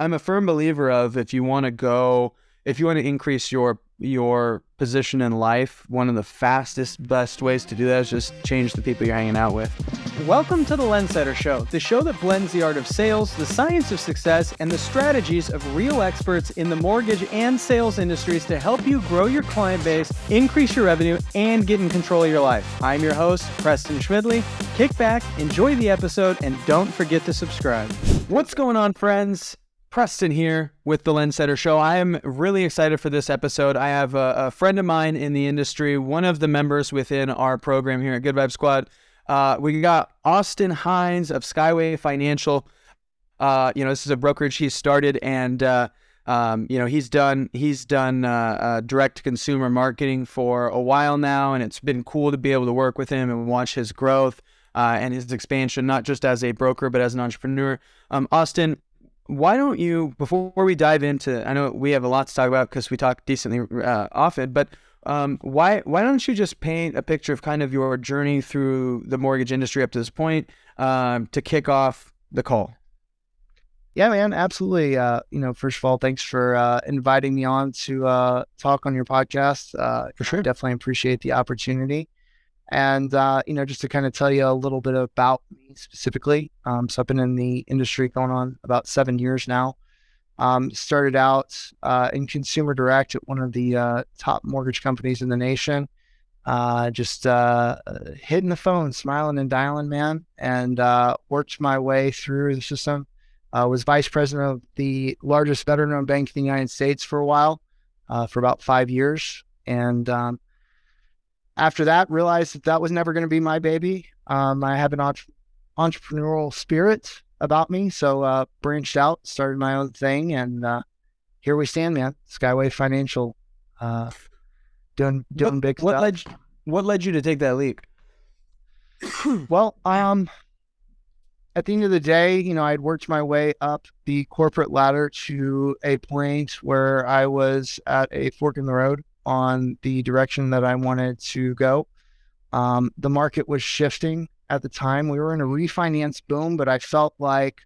I'm a firm believer of if you want to go, if you want to increase your your position in life, one of the fastest, best ways to do that is just change the people you're hanging out with. Welcome to the Lendsetter Show, the show that blends the art of sales, the science of success, and the strategies of real experts in the mortgage and sales industries to help you grow your client base, increase your revenue, and get in control of your life. I'm your host, Preston Schmidley. Kick back, enjoy the episode, and don't forget to subscribe. What's going on, friends? Preston here with the Lendsetter Show. I am really excited for this episode. I have a, a, friend of mine in the industry, one of the members within our program here at Good Vibe Squad. Uh, we got Austin Hines of Skyway Financial. Uh, you know, this is a brokerage he started, and uh, um, you know he's done he's done uh, uh, direct consumer marketing for a while now, and it's been cool to be able to work with him and watch his growth. Uh, and his expansion, not just as a broker, but as an entrepreneur. Um, Austin, why don't you before we dive into i know we have a lot to talk about because we talk decently uh, often but um, why why don't you just paint a picture of kind of your journey through the mortgage industry up to this point um, to kick off the call? Yeah man absolutely. Uh, you know first of all thanks for uh, inviting me on to uh, talk on your podcast. Uh, for sure. definitely appreciate the opportunity and, uh, you know, just to kind of tell you a little bit about me specifically. Um, so I've been in the industry going on about seven years now. Um, started out uh, in consumer direct at one of the uh, top mortgage companies in the nation. Uh, just uh, hitting the phone, smiling and dialing, man, and uh, worked my way through the system. was vice president of the largest veteran-owned bank in the United States for a while, for about five years, and um, after that, realized that that was never going to be my baby. Um, I have an entre- entrepreneurial spirit about me, so uh, branched out, started my own thing, and uh, here we stand, man. Skyway Financial, uh, doing doing what, big what stuff. Led, what led you to take that leap? well, um, at the end of the day, you know, I'd worked my way up the corporate ladder to a point where I was at a fork in the road on the direction that I wanted to go. Um, the market was shifting at the time. We were in a refinance boom, but I felt like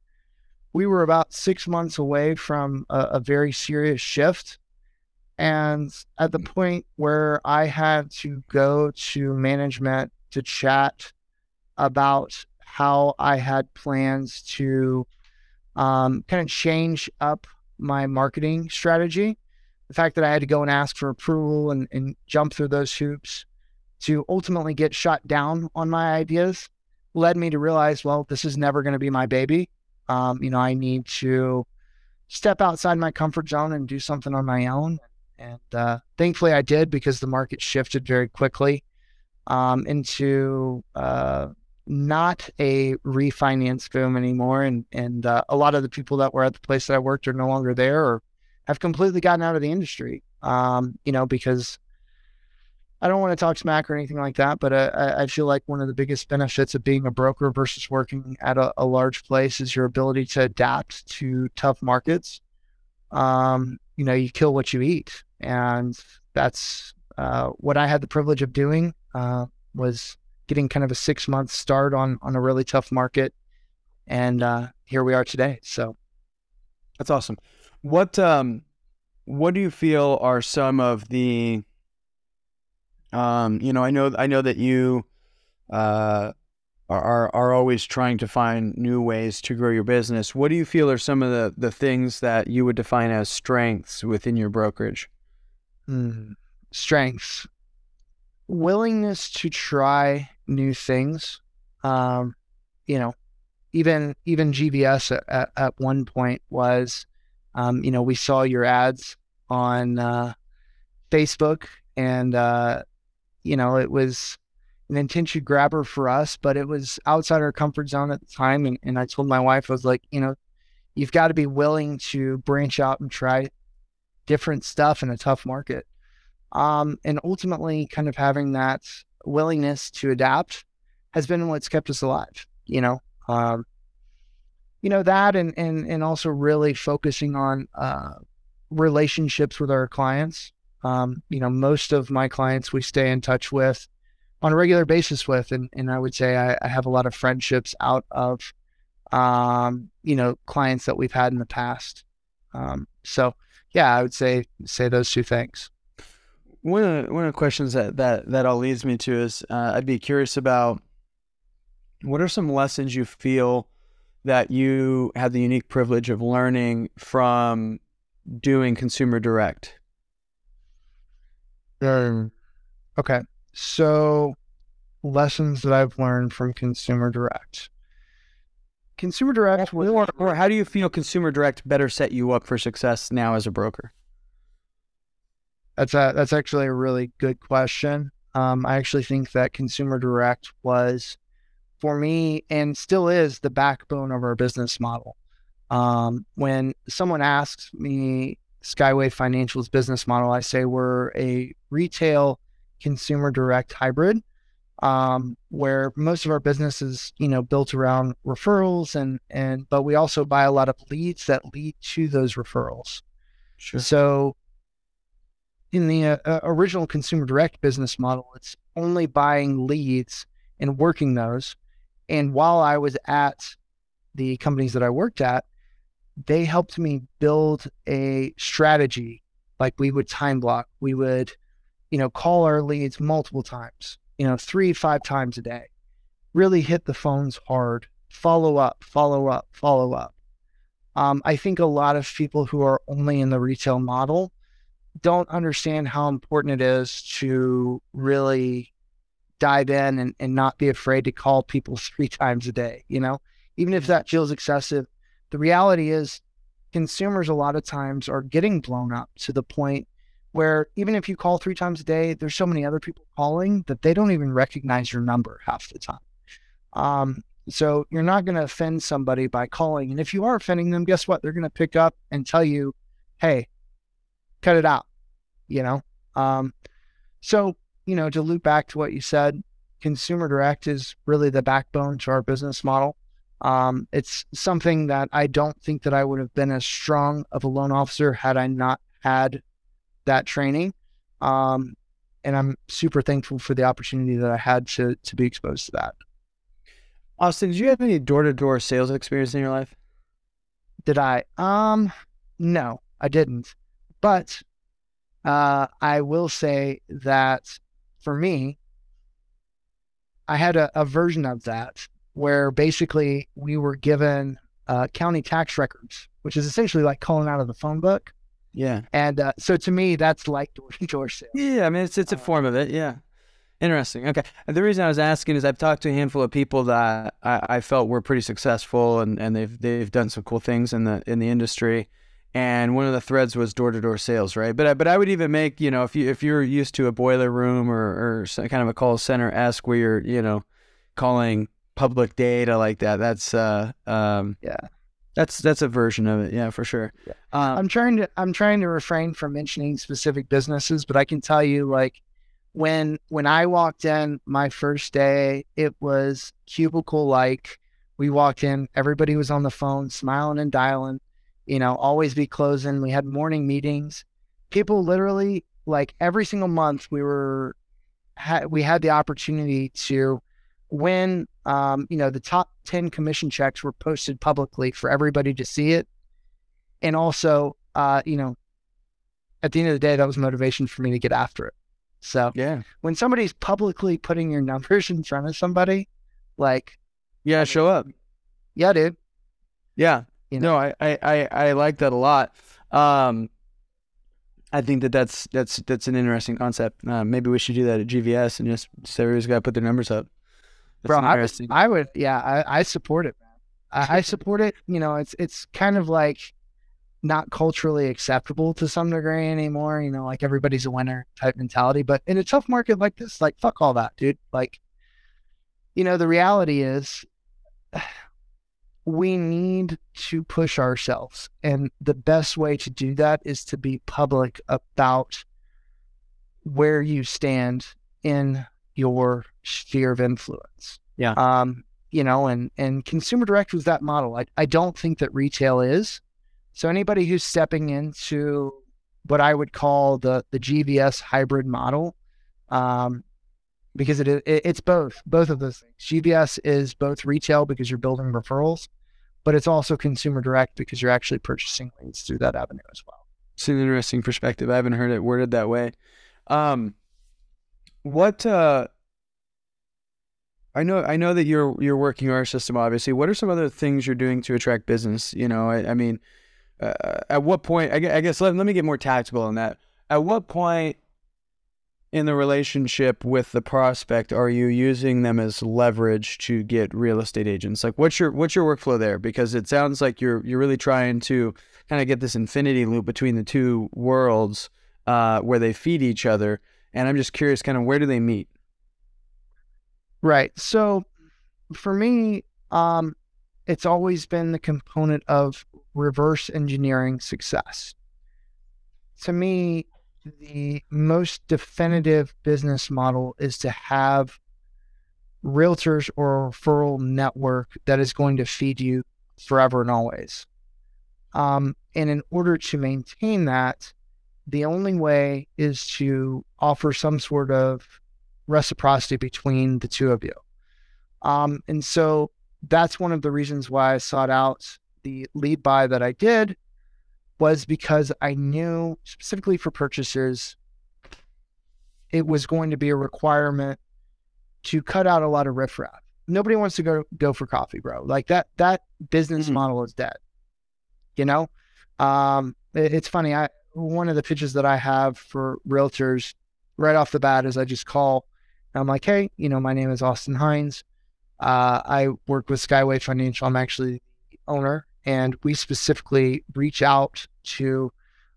we were about six months away from a, a very serious shift. And at the point where I had to go to management to chat about how I had plans to um, kind of change up my marketing strategy, the fact that I had to go and ask for approval and, and jump through those hoops to ultimately get shut down on my ideas led me to realize, well, this is never going to be my baby. Um, you know, I need to step outside my comfort zone and do something on my own. And uh, thankfully, I did because the market shifted very quickly um, into uh, not a refinance boom anymore. And and uh, a lot of the people that were at the place that I worked are no longer there, or have completely gotten out of the industry. Um, you know, because I don't want to talk smack or anything like that, but I, I, feel like one of the biggest benefits of being a broker versus working at a, a large place is your ability to adapt to tough markets. Um, you know, you kill what you eat, and that's uh, what I had the privilege of doing. Uh, was getting kind of a six month start on on a really tough market, and uh, here we are today. So that's awesome. What um, what do you feel are some of the um, you know, I know I know that you uh are are always trying to find new ways to grow your business. What do you feel are some of the the things that you would define as strengths within your brokerage? Mm, strengths, willingness to try new things. Um, you know, even even GVS at, at, at one point was um, you know, we saw your ads on uh, Facebook, and uh, you know, it was an attention grabber for us, but it was outside our comfort zone at the time. And, and I told my wife, I was like, you know, you've got to be willing to branch out and try different stuff in a tough market. Um, and ultimately, kind of having that willingness to adapt has been what's kept us alive. You know, um, you know that and and and also really focusing on uh, relationships with our clients um, you know most of my clients we stay in touch with on a regular basis with and, and i would say I, I have a lot of friendships out of um, you know clients that we've had in the past Um, so yeah, I would say say those two things. One of the, one of the questions that that that all leads me to is uh, I'd be curious about what are some lessons you feel that you had the unique privilege of learning from doing consumer direct. Um, okay, so lessons that I've learned from consumer direct. Consumer direct, or, or how do you feel consumer direct better set you up for success now as a broker? That's a that's actually a really good question. Um, I actually think that consumer direct was for me and still is the backbone of our business model. Um, when someone asks me Skyway Financial's business model, I say we're a retail consumer direct hybrid um, where most of our business is you know built around referrals and and but we also buy a lot of leads that lead to those referrals. Sure. So in the uh, uh, original consumer direct business model, it's only buying leads and working those. And while I was at the companies that I worked at, they helped me build a strategy. Like we would time block, we would, you know, call our leads multiple times you know, three, five times a day. Really hit the phones hard, follow up, follow up, follow up. Um, I think a lot of people who are only in the retail model don't understand how important it is to really dive in and, and not be afraid to call people three times a day. You know, even if that feels excessive, the reality is consumers a lot of times are getting blown up to the point where even if you call three times a day, there's so many other people calling that they don't even recognize your number half the time. Um, so you're not going to offend somebody by calling. And if you are offending them, guess what? They're going to pick up and tell you, hey, cut it out, you know? Um, so, you know, to loop back to what you said, consumer direct is really the backbone to our business model. Um, it's something that I don't think that I would have been as strong of a loan officer had I not had that training. Um, and I'm super thankful for the opportunity that I had to to be exposed to that. Austin, did you have any door to door sales experience in your life? Did I? Um, no, I didn't. But uh, I will say that for me, I had a, a version of that where basically we were given uh, county tax records, which is essentially like calling out of the phone book. Yeah. And uh, so to me, that's like door to door sales. Yeah, I mean it's it's a uh, form of it. Yeah. Interesting. Okay. The reason I was asking is I've talked to a handful of people that I, I felt were pretty successful and, and they've they've done some cool things in the in the industry. And one of the threads was door to door sales, right? But I, but I would even make you know if you if you're used to a boiler room or or kind of a call center esque where you're you know calling public data like that, that's uh um yeah that's that's a version of it, yeah, for sure. Yeah. Um, I'm trying to I'm trying to refrain from mentioning specific businesses, but I can tell you like when when I walked in my first day, it was cubicle like. We walked in, everybody was on the phone, smiling and dialing, you know, always be closing. We had morning meetings. People literally like every single month we were ha- we had the opportunity to win um, you know the top 10 commission checks were posted publicly for everybody to see it. And also uh, you know at the end of the day that was motivation for me to get after it. So yeah. when somebody's publicly putting your numbers in front of somebody like yeah show up. Yeah dude. Yeah you know? no I, I i i like that a lot um I think that that's that's that's an interesting concept. Uh, maybe we should do that at GVS and just say everybody's got to put their numbers up. Bro, I, I, would, yeah, I, I support it, man. I, I support it. You know, it's it's kind of like not culturally acceptable to some degree anymore. You know, like everybody's a winner type mentality. But in a tough market like this, like fuck all that, dude. Like, you know, the reality is we need to push ourselves. And the best way to do that is to be public about where you stand in your sphere of influence. Yeah. Um, you know, and and consumer direct was that model. I, I don't think that retail is. So anybody who's stepping into what I would call the the GVS hybrid model, um, because it, it it's both both of those things. GVS is both retail because you're building referrals, but it's also consumer direct because you're actually purchasing leads through that avenue as well. It's an interesting perspective. I haven't heard it worded that way. Um, what uh, I know, I know that you're you're working our system. Obviously, what are some other things you're doing to attract business? You know, I, I mean, uh, at what point? I, I guess let, let me get more tactical on that. At what point in the relationship with the prospect are you using them as leverage to get real estate agents? Like, what's your what's your workflow there? Because it sounds like you're you're really trying to kind of get this infinity loop between the two worlds uh, where they feed each other. And I'm just curious, kind of where do they meet? Right. So for me, um, it's always been the component of reverse engineering success. To me, the most definitive business model is to have realtors or referral network that is going to feed you forever and always. Um, and in order to maintain that, the only way is to offer some sort of reciprocity between the two of you. Um, and so that's one of the reasons why I sought out the lead buy that I did was because I knew specifically for purchasers, it was going to be a requirement to cut out a lot of riffraff. Nobody wants to go go for coffee, bro. Like that that business mm-hmm. model is dead. You know, um, it, it's funny. I one of the pitches that I have for realtors right off the bat is I just call. I'm like, hey, you know, my name is Austin Hines. Uh, I work with Skyway Financial. I'm actually the owner, and we specifically reach out to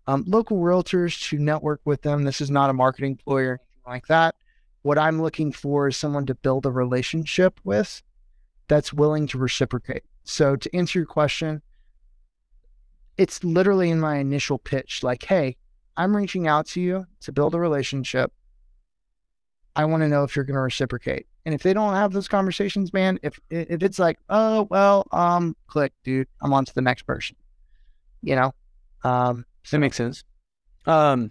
um, local realtors to network with them. This is not a marketing ploy or anything like that. What I'm looking for is someone to build a relationship with that's willing to reciprocate. So, to answer your question, it's literally in my initial pitch like, hey, I'm reaching out to you to build a relationship. I want to know if you're going to reciprocate. And if they don't have those conversations, man, if if it's like, oh well, um, click, dude, I'm on to the next person. You know, um, that makes sense. Um,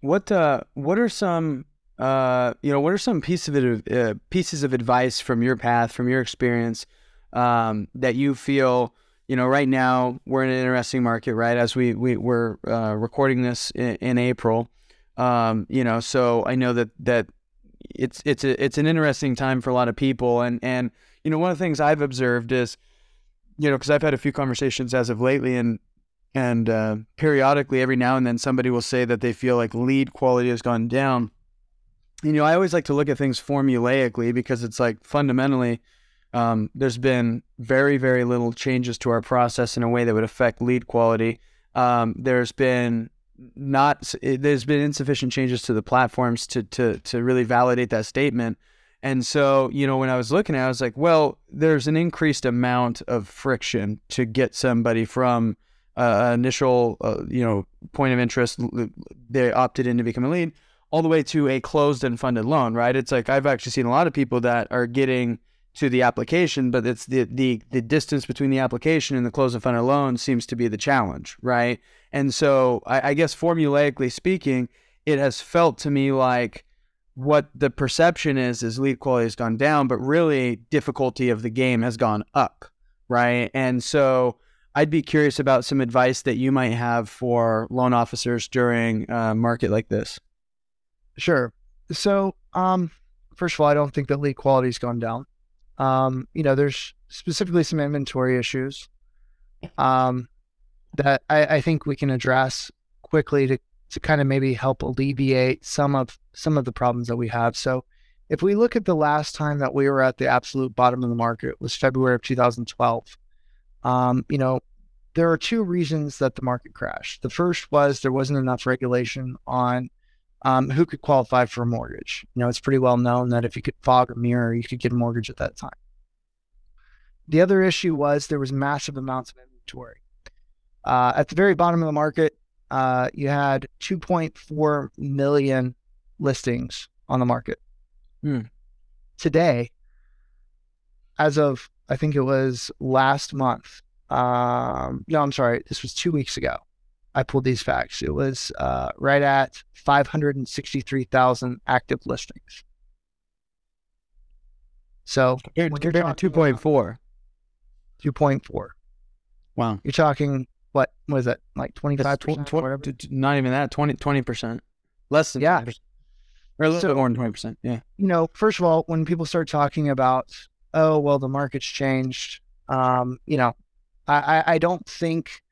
what uh, what are some uh, you know, what are some pieces of uh, pieces of advice from your path, from your experience, um, that you feel you know, right now we're in an interesting market, right? As we, we we're uh, recording this in, in April, um, you know, so I know that that it's it's a, it's an interesting time for a lot of people, and and you know, one of the things I've observed is, you know, because I've had a few conversations as of lately, and and uh, periodically, every now and then, somebody will say that they feel like lead quality has gone down. You know, I always like to look at things formulaically because it's like fundamentally um, there's been very, very little changes to our process in a way that would affect lead quality. Um, there's been not there's been insufficient changes to the platforms to to to really validate that statement. And so, you know, when I was looking at it, I was like, well, there's an increased amount of friction to get somebody from uh, initial, uh, you know, point of interest, they opted in to become a lead, all the way to a closed and funded loan, right? It's like I've actually seen a lot of people that are getting to the application, but it's the the the distance between the application and the close of loan seems to be the challenge, right? And so I, I guess formulaically speaking, it has felt to me like what the perception is is lead quality has gone down, but really difficulty of the game has gone up, right? And so I'd be curious about some advice that you might have for loan officers during a market like this. Sure. So, um, first of all, I don't think that lead quality has gone down. Um, you know, there's specifically some inventory issues um, that I, I think we can address quickly to to kind of maybe help alleviate some of some of the problems that we have. So if we look at the last time that we were at the absolute bottom of the market was February of 2012. Um, you know, there are two reasons that the market crashed. The first was there wasn't enough regulation on um, who could qualify for a mortgage. You know, it's pretty well known that if you could fog a mirror, you could get a mortgage at that time. The other issue was there was massive amounts of inventory. Uh, at the very bottom of the market, uh, you had 2.4 million listings on the market. Hmm. Today, as of I think it was last month. Um, no, I'm sorry, this was two weeks ago. I pulled these facts. It was uh, right at 563,000 active listings. So compared to 2.4. 2.4. Wow. You're talking what was it like 25 That's tw- tw- t- t- not even that, 20, 20%. Less than Yeah. 20%. Or a little So- bit more than 20%. Yeah. you know, first of all, when people start talking about, oh, well, the market's changed, um, you know, I, I, I don't think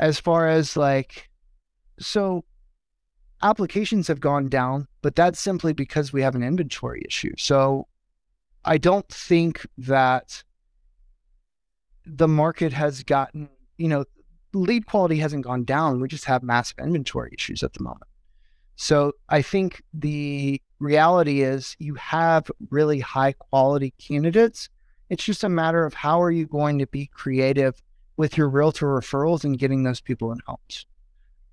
as far as like, so applications have gone down, but that's simply because we have an inventory issue. So I don't think that the market has gotten, you know, lead quality hasn't gone down. We just have massive inventory issues at the moment. So I think the reality is you have really high quality candidates. It's just a matter of how are you going to be creative with your realtor referrals and getting those people in homes.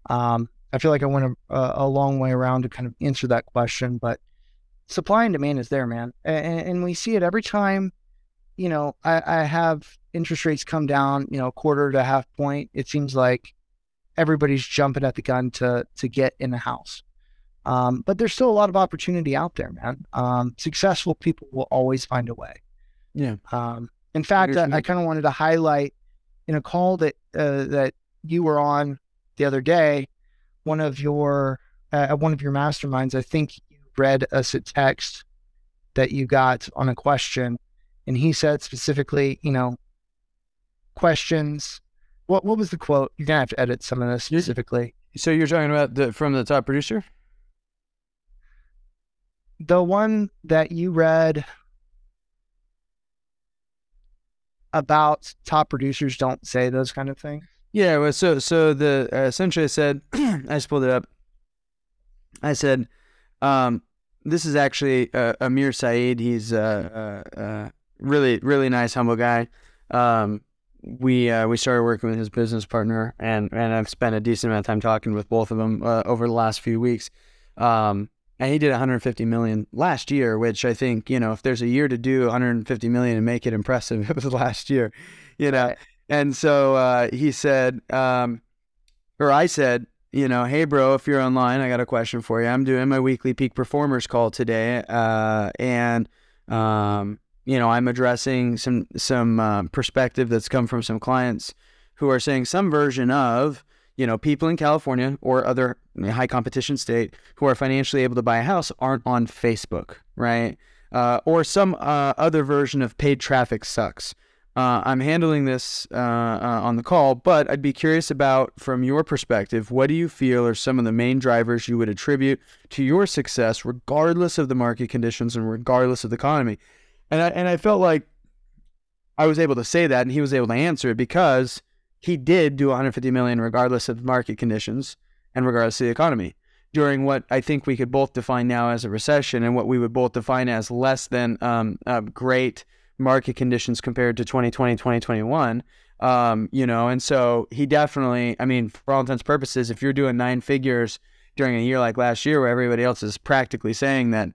Um, I feel like I went a, a long way around to kind of answer that question, but supply and demand is there, man, and, and we see it every time. You know, I, I have interest rates come down, you know, quarter to half point. It seems like everybody's jumping at the gun to to get in the house. Um, but there's still a lot of opportunity out there, man. Um, successful people will always find a way. Yeah. Um, in fact, I, I kind of wanted to highlight in a call that uh, that you were on the other day. One of your uh, at one of your masterminds, I think you read us a text that you got on a question, and he said specifically, you know, questions. What what was the quote? You're gonna have to edit some of this specifically. So you're talking about the from the top producer? the one that you read about top producers don't say those kind of things. Yeah, well, so so the uh, essentially I said I just pulled it up. I said, um, this is actually uh, Amir Saeed. He's a uh, uh, really really nice, humble guy. Um, we uh, we started working with his business partner, and and I've spent a decent amount of time talking with both of them uh, over the last few weeks. Um, and he did 150 million last year, which I think you know if there's a year to do 150 million and make it impressive, it was last year. You know, Right. and so uh, he said, um, or I said, you know, hey, bro, if you're online, I got a question for you. I'm doing my weekly peak performers call today, uh, and um, you know, I'm addressing some some um, perspective that's come from some clients who are saying some version of, you know, people in California or other high competition state who are financially able to buy a house aren't on Facebook, right? Uh, or some uh, other version of paid traffic sucks. Uh, I'm handling this uh, uh, on the call, but I'd be curious about, from your perspective, what do you feel are some of the main drivers you would attribute to your success, regardless of the market conditions and regardless of the economy? And I, and I felt like I was able to say that, and he was able to answer it because he did do 150 million regardless of market conditions and regardless of the economy during what I think we could both define now as a recession and what we would both define as less than um, uh, great market conditions compared to 2020, 2021. Um, you know, and so he definitely, I mean, for all intents and purposes, if you're doing nine figures during a year like last year where everybody else is practically saying that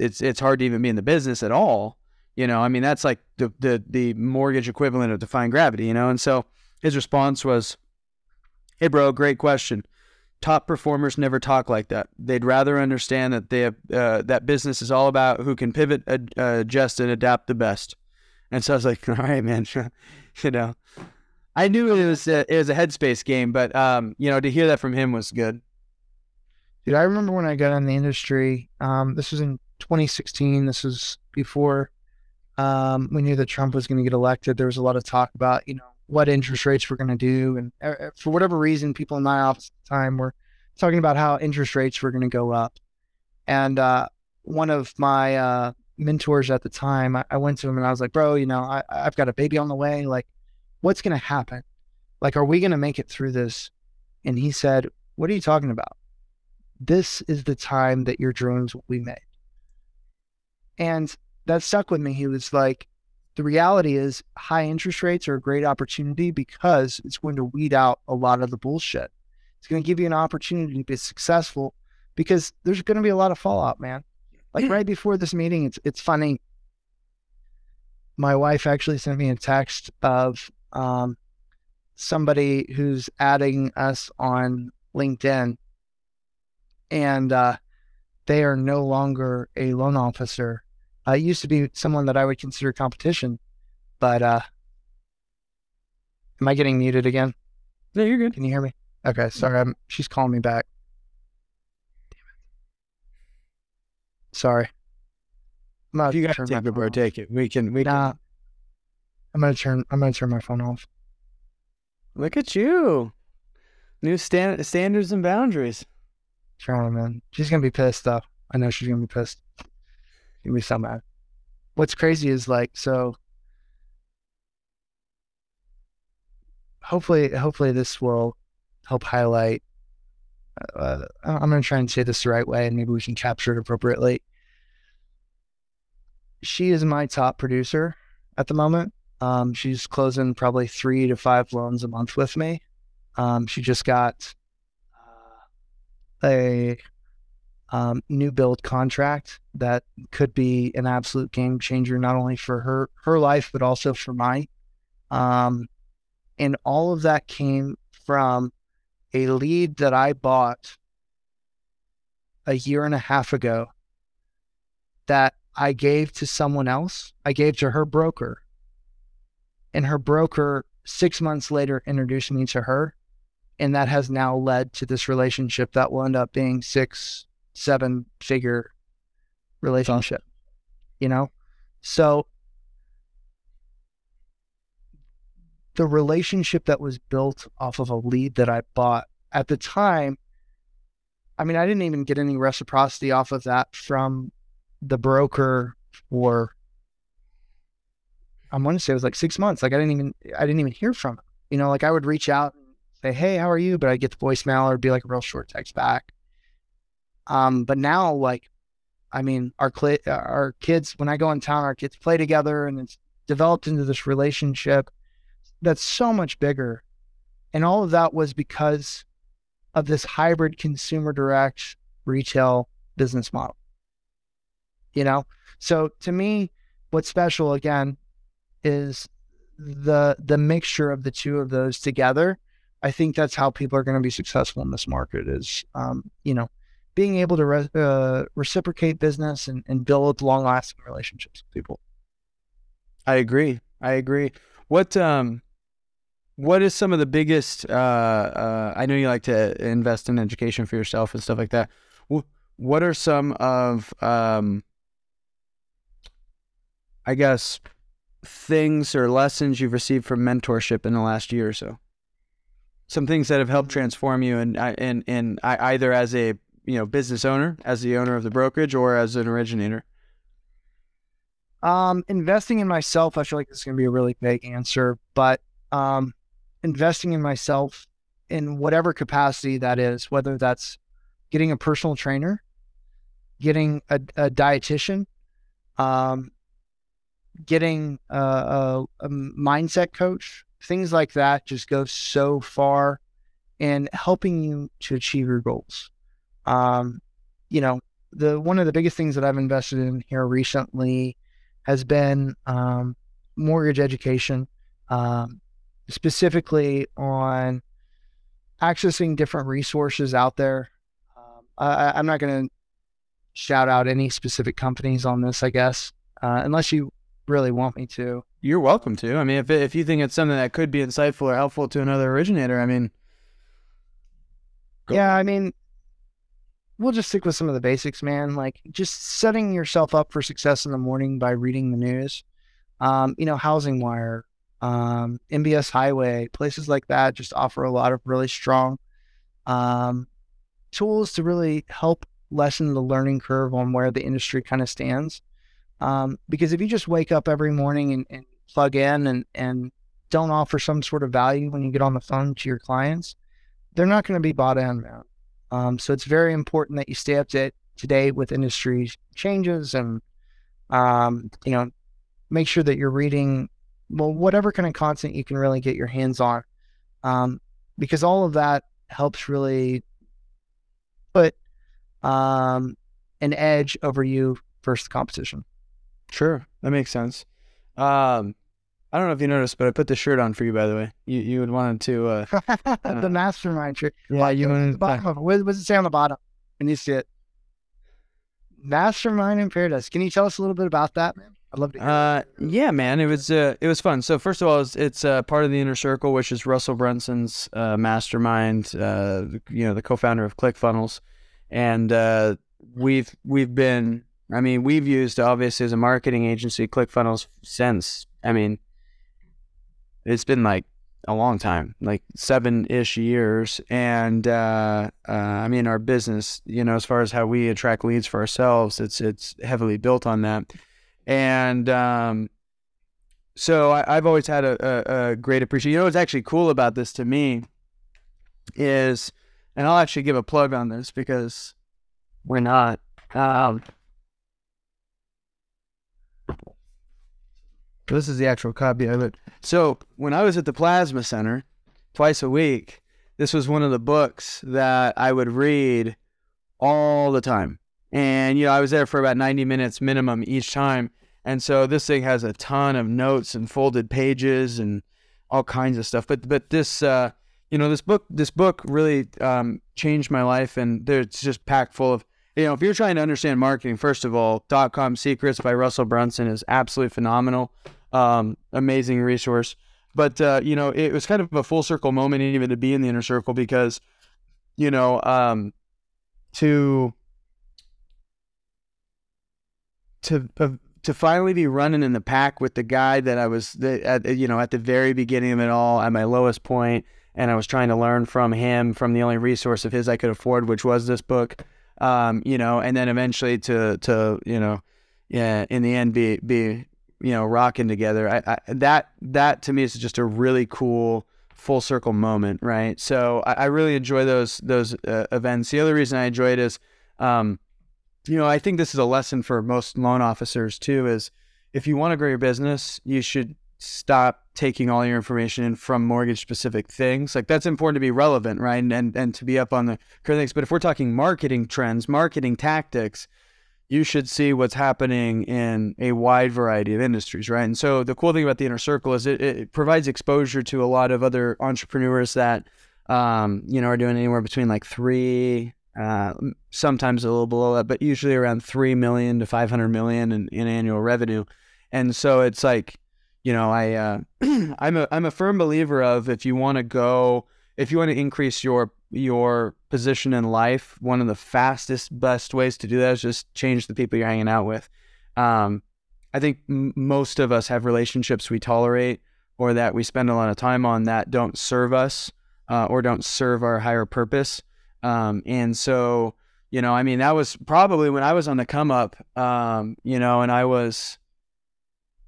it's it's hard to even be in the business at all, you know, I mean, that's like the the the mortgage equivalent of defying gravity, you know. And so his response was, "Hey, bro, great question. Top performers never talk like that. They'd rather understand that they have, uh, that business is all about who can pivot, ad- uh, adjust, and adapt the best." And so I was like, "All right, man, you know." I knew it was a, it was a headspace game, but um, you know, to hear that from him was good. Dude, I remember when I got in the industry. Um, this was in 2016. This was before um, we knew that Trump was going to get elected. There was a lot of talk about, you know, what interest rates were going to do, and uh, uh, for whatever reason, people in my office at the time were talking about how interest rates were going to go up. And uh, one of my uh, mentors at the time, I, I went to him and I was like, "Bro, you know, I, I've got a baby on the way. Like, what's going to happen? Like, are we going to make it through this?" And he said, "What are you talking about?" this is the time that your dreams will be made. And that stuck with me. He was like, the reality is high interest rates are a great opportunity because it's going to weed out a lot of the bullshit. It's going to give you an opportunity to be successful because there's going to be a lot of fallout, man. Like right before this meeting, it's it's funny. My wife actually sent me a text of um, somebody who's adding us on LinkedIn and uh, they are no longer a loan officer. Uh, it used to be someone that I would consider competition, but uh, Am I getting muted again? No, you're good. Can you hear me? Okay, sorry. I'm, she's calling me back. Damn it. Sorry. I'm If you got to take it, bro, take it. We can. We Nah. can. I'm gonna turn. I'm gonna turn my phone off. Look at you. New stand- standards and boundaries. Trying, man. She's gonna be pissed though. I know she's gonna be pissed. Gonna be so. What's crazy is like so. Hopefully, hopefully this will help highlight. Uh, I'm gonna try and say this the right way, and maybe we can capture it appropriately. She is my top producer at the moment. Um, she's closing probably three to five loans a month with me. Um, she just got uh, a um, new build contract that could be an absolute game changer, not only for her her life but also for mine. Um, and all of that came from a lead that I bought a year and a half ago that I gave to someone else. I gave to her broker, and her broker six months later introduced me to her and that has now led to this relationship that will end up being six seven figure relationship you know? So the relationship that was built off of a lead that i bought at the time i mean i didn't even get any reciprocity off of that from the broker for i want to say it was like six months. Like i didn't even i didn't even hear from him. You know like i would reach out and say hey how are you? But I'd get the voicemail or be like a real short text back um but now like i mean our cli- our kids when i go in town our kids play together and it's developed into this relationship that's so much bigger. And all of that was because of this hybrid consumer direct retail business model. You know? So to me what's special again is the the mixture of the two of those together. I think that's how people are going to be successful in this market is um, you know being able to re- uh, reciprocate business and, and build long lasting relationships with people I agree. I agree. What um, what is some of the biggest? Uh, uh, I know you like to invest in education for yourself and stuff like that. What are some of um, I guess things or lessons you've received from mentorship in the last year or so? Some things that have helped transform you, and and and either as a you know business owner, as the owner of the brokerage, or as an originator. Um, investing in myself, I feel like this is going to be a really vague answer, but um, investing in myself in whatever capacity that is, whether that's getting a personal trainer, getting a, a dietitian, um, getting a, a, a mindset coach, things like that just go so far in helping you to achieve your goals. Um, you know, the one of the biggest things that I've invested in here recently has been um, mortgage education, um, specifically on accessing different resources out there. Um, I, I'm not going to shout out any specific companies on this, I guess, uh, unless you really want me to. You're welcome to. I mean, if if you think it's something that could be insightful or helpful to another originator, I mean, Go. Yeah, I mean, we'll just stick with some of the basics, man. Like just setting yourself up for success in the morning by reading the news. Um, you know, Housing Wire, um, MBS Highway, places like that just offer a lot of really strong um, tools to really help lessen the learning curve on where the industry kind of stands. Um, because if you just wake up every morning and, and plug in and, and don't offer some sort of value when you get on the phone to your clients, they're not going to be bought in, man. Um, so it's very important that you stay up to, to date with industry changes and, um, you know, make sure that you're reading, well, whatever kind of content you can really get your hands on. Um, because all of that helps really put um, an edge over you versus the competition. sure, that makes sense. Um, I don't know if you noticed, but I put the shirt on for you, by the way. You you would wanted to. Uh, the mastermind shirt. yeah, you The wanted. bottom of it. What does it say on the bottom? Can you see it? Mastermind in Paradise. Can you tell us a little bit about that, man? I'd love to hear. Uh, yeah, man, it was uh, it was fun. So first of all, it's, it's uh, part of the inner circle, which is Russell Brunson's uh, mastermind. Uh, you know, the co-founder of ClickFunnels, and uh, we've we've been. I mean, we've used obviously as a marketing agency ClickFunnels since. I mean, it's been like a long time, like seven ish years. And uh, uh, I mean, our business, you know, as far as how we attract leads for ourselves, it's it's heavily built on that. And um, so I, have always had a, a, a great appreciation. You know, what's actually cool about this to me is, and I'll actually give a plug on this because we're not. Um, This is the actual copy of it. So when I was at the Plasma Center twice a week, this was one of the books that I would read all the time. And, you know, I was there for about 90 minutes minimum each time. And so this thing has a ton of notes and folded pages and all kinds of stuff. But, but this, uh, you know, this book, this book really um, changed my life. And it's just packed full of, you know, if you're trying to understand marketing, first of all, DotCom Secrets by Russell Brunson is absolutely phenomenal. Um, amazing resource. But, uh, you know, it was kind of a full circle moment even to be in the inner circle because, you know, um, to, to, uh, to finally be running in the pack with the guy that I was, at, you know, at the very beginning of it all, at my lowest point, and I was trying to learn from him, from the only resource of his I could afford, which was this book um, you know, and then eventually to to you know, yeah, in the end be be you know rocking together. I, I that that to me is just a really cool full circle moment, right? So I, I really enjoy those those uh, events. The other reason I enjoy it is, um, you know, I think this is a lesson for most loan officers too. Is if you want to grow your business, you should stop taking all your information in from mortgage specific things. Like that's important to be relevant, right? And, and and to be up on the current things. But if we're talking marketing trends, marketing tactics, you should see what's happening in a wide variety of industries, right? And so the cool thing about the inner circle is it, it provides exposure to a lot of other entrepreneurs that um, you know are doing anywhere between like three uh, sometimes a little below that, but usually around three million to five hundred million in, in annual revenue. And so it's like you know, I uh, I'm a I'm a firm believer of if you want to go, if you want to increase your your position in life, one of the fastest, best ways to do that is just change the people you're hanging out with. Um, I think m- most of us have relationships we tolerate or that we spend a lot of time on that don't serve us uh, or don't serve our higher purpose. Um, and so, you know, I mean, that was probably when I was on the come up, um, you know, and I was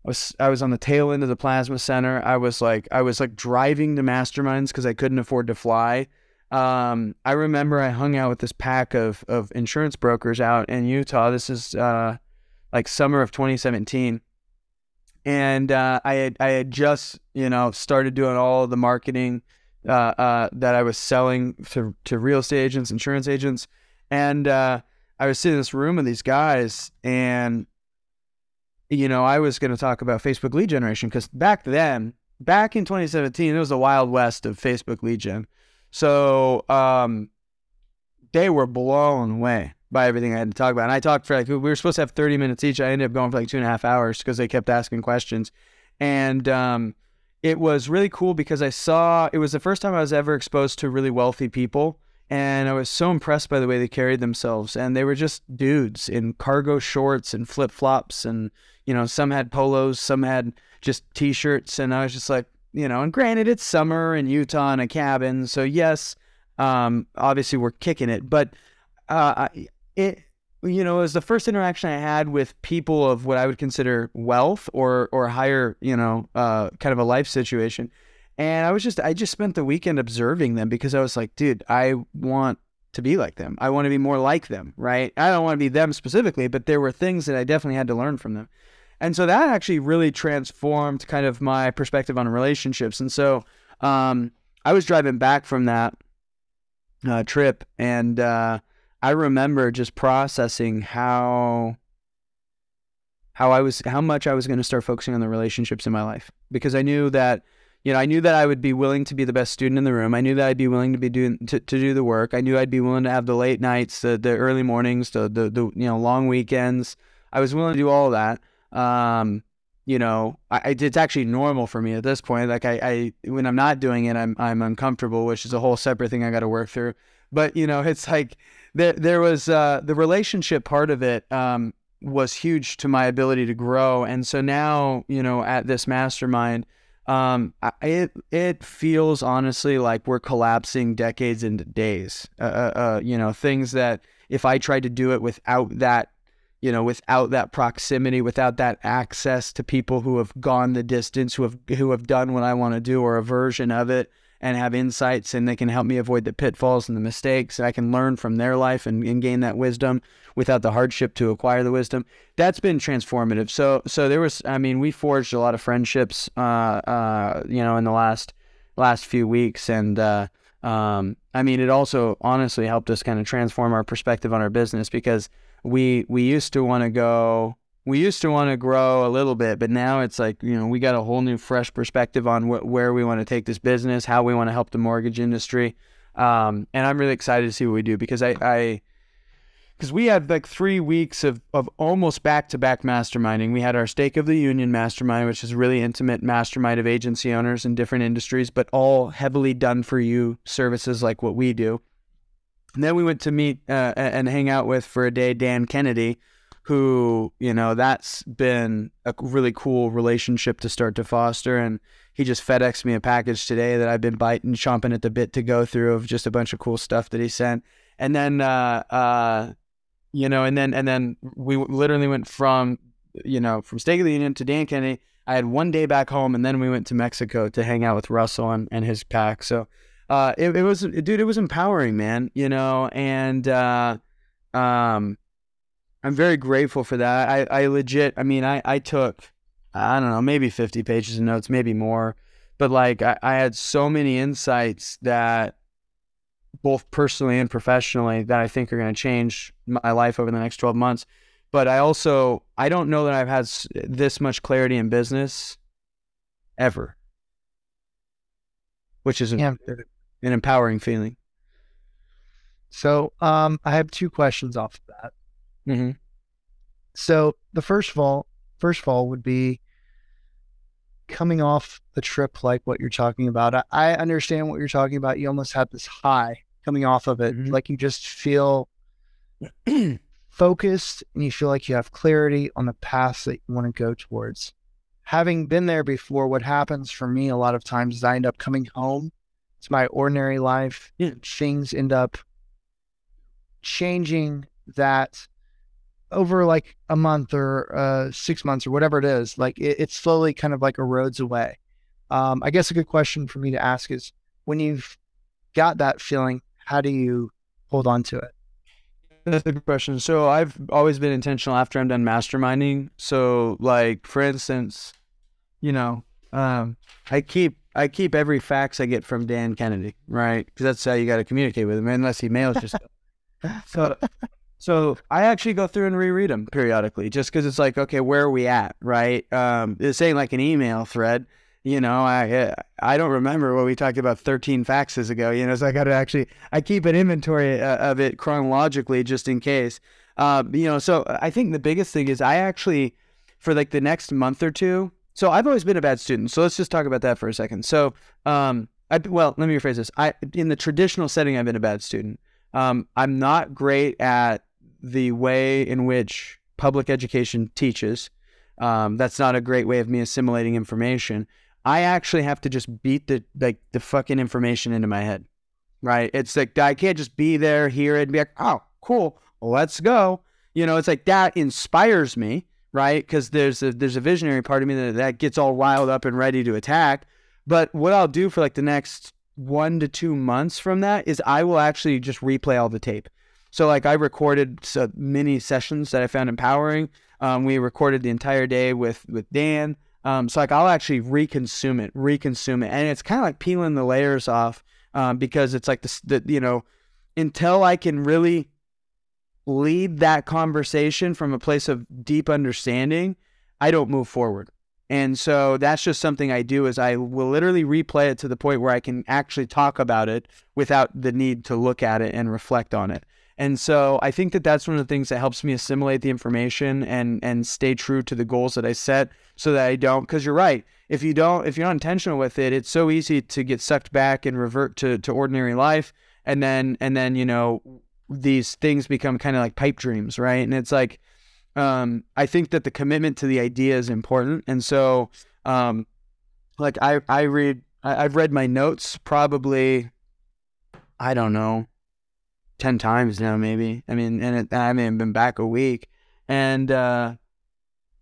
I was I was on the tail end of the plasma center. I was like I was like driving to masterminds because I couldn't afford to fly. Um, I remember I hung out with this pack of of insurance brokers out in Utah. This is uh, like summer of 2017, and uh, I had I had just you know started doing all the marketing uh, uh, that I was selling to to real estate agents, insurance agents, and uh, I was sitting in this room with these guys and you know, I was going to talk about Facebook lead generation because back then, back in 2017, it was the wild west of Facebook lead gen. So um, they were blown away by everything I had to talk about. And I talked for like, we were supposed to have 30 minutes each. I ended up going for like two and a half hours because they kept asking questions. And um, it was really cool because I saw, it was the first time I was ever exposed to really wealthy people and I was so impressed by the way they carried themselves. And they were just dudes in cargo shorts and flip flops, and you know, some had polos, some had just t-shirts, and I was just like, you know. And granted, it's summer in Utah in a cabin, so yes, um, obviously we're kicking it, but uh, it. You know, it was the first interaction I had with people of what I would consider wealth or or higher, you know, uh, kind of a life situation and I was just, I just spent the weekend observing them because I was like, dude, I want to be like them. I want to be more like them, right? I don't want to be them specifically, but there were things that I definitely had to learn from them. And so that actually really transformed kind of my perspective on relationships. And so um, I was driving back from that uh, trip and uh, I remember just processing how how I was how much I was going to start focusing on the relationships in my life because I knew that you know, I knew that I would be willing to be the best student in the room. I knew that I'd be willing to be doing to, to do the work. I knew I'd be willing to have the late nights, the, the early mornings, the, the, the you know long weekends. I was willing to do all that. um, you know, I, it's actually normal for me at this point. Like I, I, when I'm not doing it, I'm, I'm uncomfortable, which is a whole separate thing I got to work through. But you know, it's like there, there was uh, the relationship part of it um, was huge to my ability to grow, and so now, you know, at this mastermind, um, it it feels honestly like we're collapsing decades into days. Uh, uh, uh, you know, things that if I tried to do it without that you know, without that proximity, without that access to people who have gone the distance, who have who have done what I want to do or a version of it and have insights and they can help me avoid the pitfalls and the mistakes. I can learn from their life and, and gain that wisdom without the hardship to acquire the wisdom. That's been transformative. So so there was I mean, we forged a lot of friendships uh uh you know in the last last few weeks and uh um I mean it also honestly helped us kind of transform our perspective on our business because we we used to want to go we used to want to grow a little bit but now it's like you know we got a whole new fresh perspective on wh- where we want to take this business how we want to help the mortgage industry. Um, and i'm really excited to see what we do because i i because we had like three weeks of, of almost back-to-back masterminding. We had our stake of the union mastermind which is really intimate mastermind of agency owners in different industries but all heavily done for you services like what we do. And then we went to meet uh, and hang out with for a day Dan Kennedy, who, you know, that's been a really cool relationship to start to foster. And he just FedExed me a package today that I've been biting, chomping at the bit to go through of just a bunch of cool stuff that he sent. And then, uh, uh, you know, and then, and then we literally went from, you know, from Stake of the Union to Dan Kennedy. I had one day back home and then we went to Mexico to hang out with Russell and, and his pack. So, uh, it, it was, dude, it was empowering, man, you know, and, uh, um, I'm very grateful for that. I, I legit, I mean, I, I took, I don't know, maybe 50 pages of notes, maybe more, but like I, I had so many insights that both personally and professionally that I think are going to change my life over the next 12 months. But I also, I don't know that I've had this much clarity in business ever, which is yeah an empowering feeling. So um, I have two questions off of that. Mm-hmm. So the first of all, first of all would be coming off the trip like what you're talking about. I, I understand what you're talking about. You almost have this high coming off of it, mm-hmm. like you just feel focused and you feel like you have clarity on the path that you want to go towards. Having been there before, what happens for me a lot of times is I end up coming home it's my ordinary life. Yeah. Things end up changing that over like a month or uh, six months or whatever it is. Like it, it slowly kind of like erodes away. Um, I guess a good question for me to ask is when you've got that feeling, how do you hold on to it? That's a good question. So I've always been intentional after I'm done masterminding. So like for instance, you know, um, I keep I keep every fax I get from Dan Kennedy, right? Because that's how you got to communicate with him, unless he mails just. so, so I actually go through and reread them periodically, just because it's like, okay, where are we at, right? Um, it's saying like an email thread. You know, I I don't remember what we talked about 13 faxes ago. You know, so I got to actually I keep an inventory uh, of it chronologically just in case. Uh, you know, so I think the biggest thing is I actually for like the next month or two so I've always been a bad student. So let's just talk about that for a second. So, um, I, well, let me rephrase this. I, in the traditional setting, I've been a bad student. Um, I'm not great at the way in which public education teaches. Um, that's not a great way of me assimilating information. I actually have to just beat the like the fucking information into my head, right? It's like I can't just be there, hear it, and be like, oh, cool, let's go. You know, it's like that inspires me right? Because there's a there's a visionary part of me that, that gets all riled up and ready to attack. But what I'll do for like the next one to two months from that is I will actually just replay all the tape. So like I recorded so mini sessions that I found empowering. Um, we recorded the entire day with with Dan. Um, so like I'll actually reconsume it, reconsume it, and it's kind of like peeling the layers off um, because it's like the, the you know until I can really lead that conversation from a place of deep understanding, I don't move forward. And so that's just something I do is I will literally replay it to the point where I can actually talk about it without the need to look at it and reflect on it. And so I think that that's one of the things that helps me assimilate the information and and stay true to the goals that I set so that I don't cuz you're right. If you don't if you're not intentional with it, it's so easy to get sucked back and revert to to ordinary life and then and then, you know, these things become kind of like pipe dreams, right? And it's like um I think that the commitment to the idea is important. And so um like I I read I, I've read my notes probably I don't know 10 times now, maybe. I mean, and it, I mean, been back a week. And uh,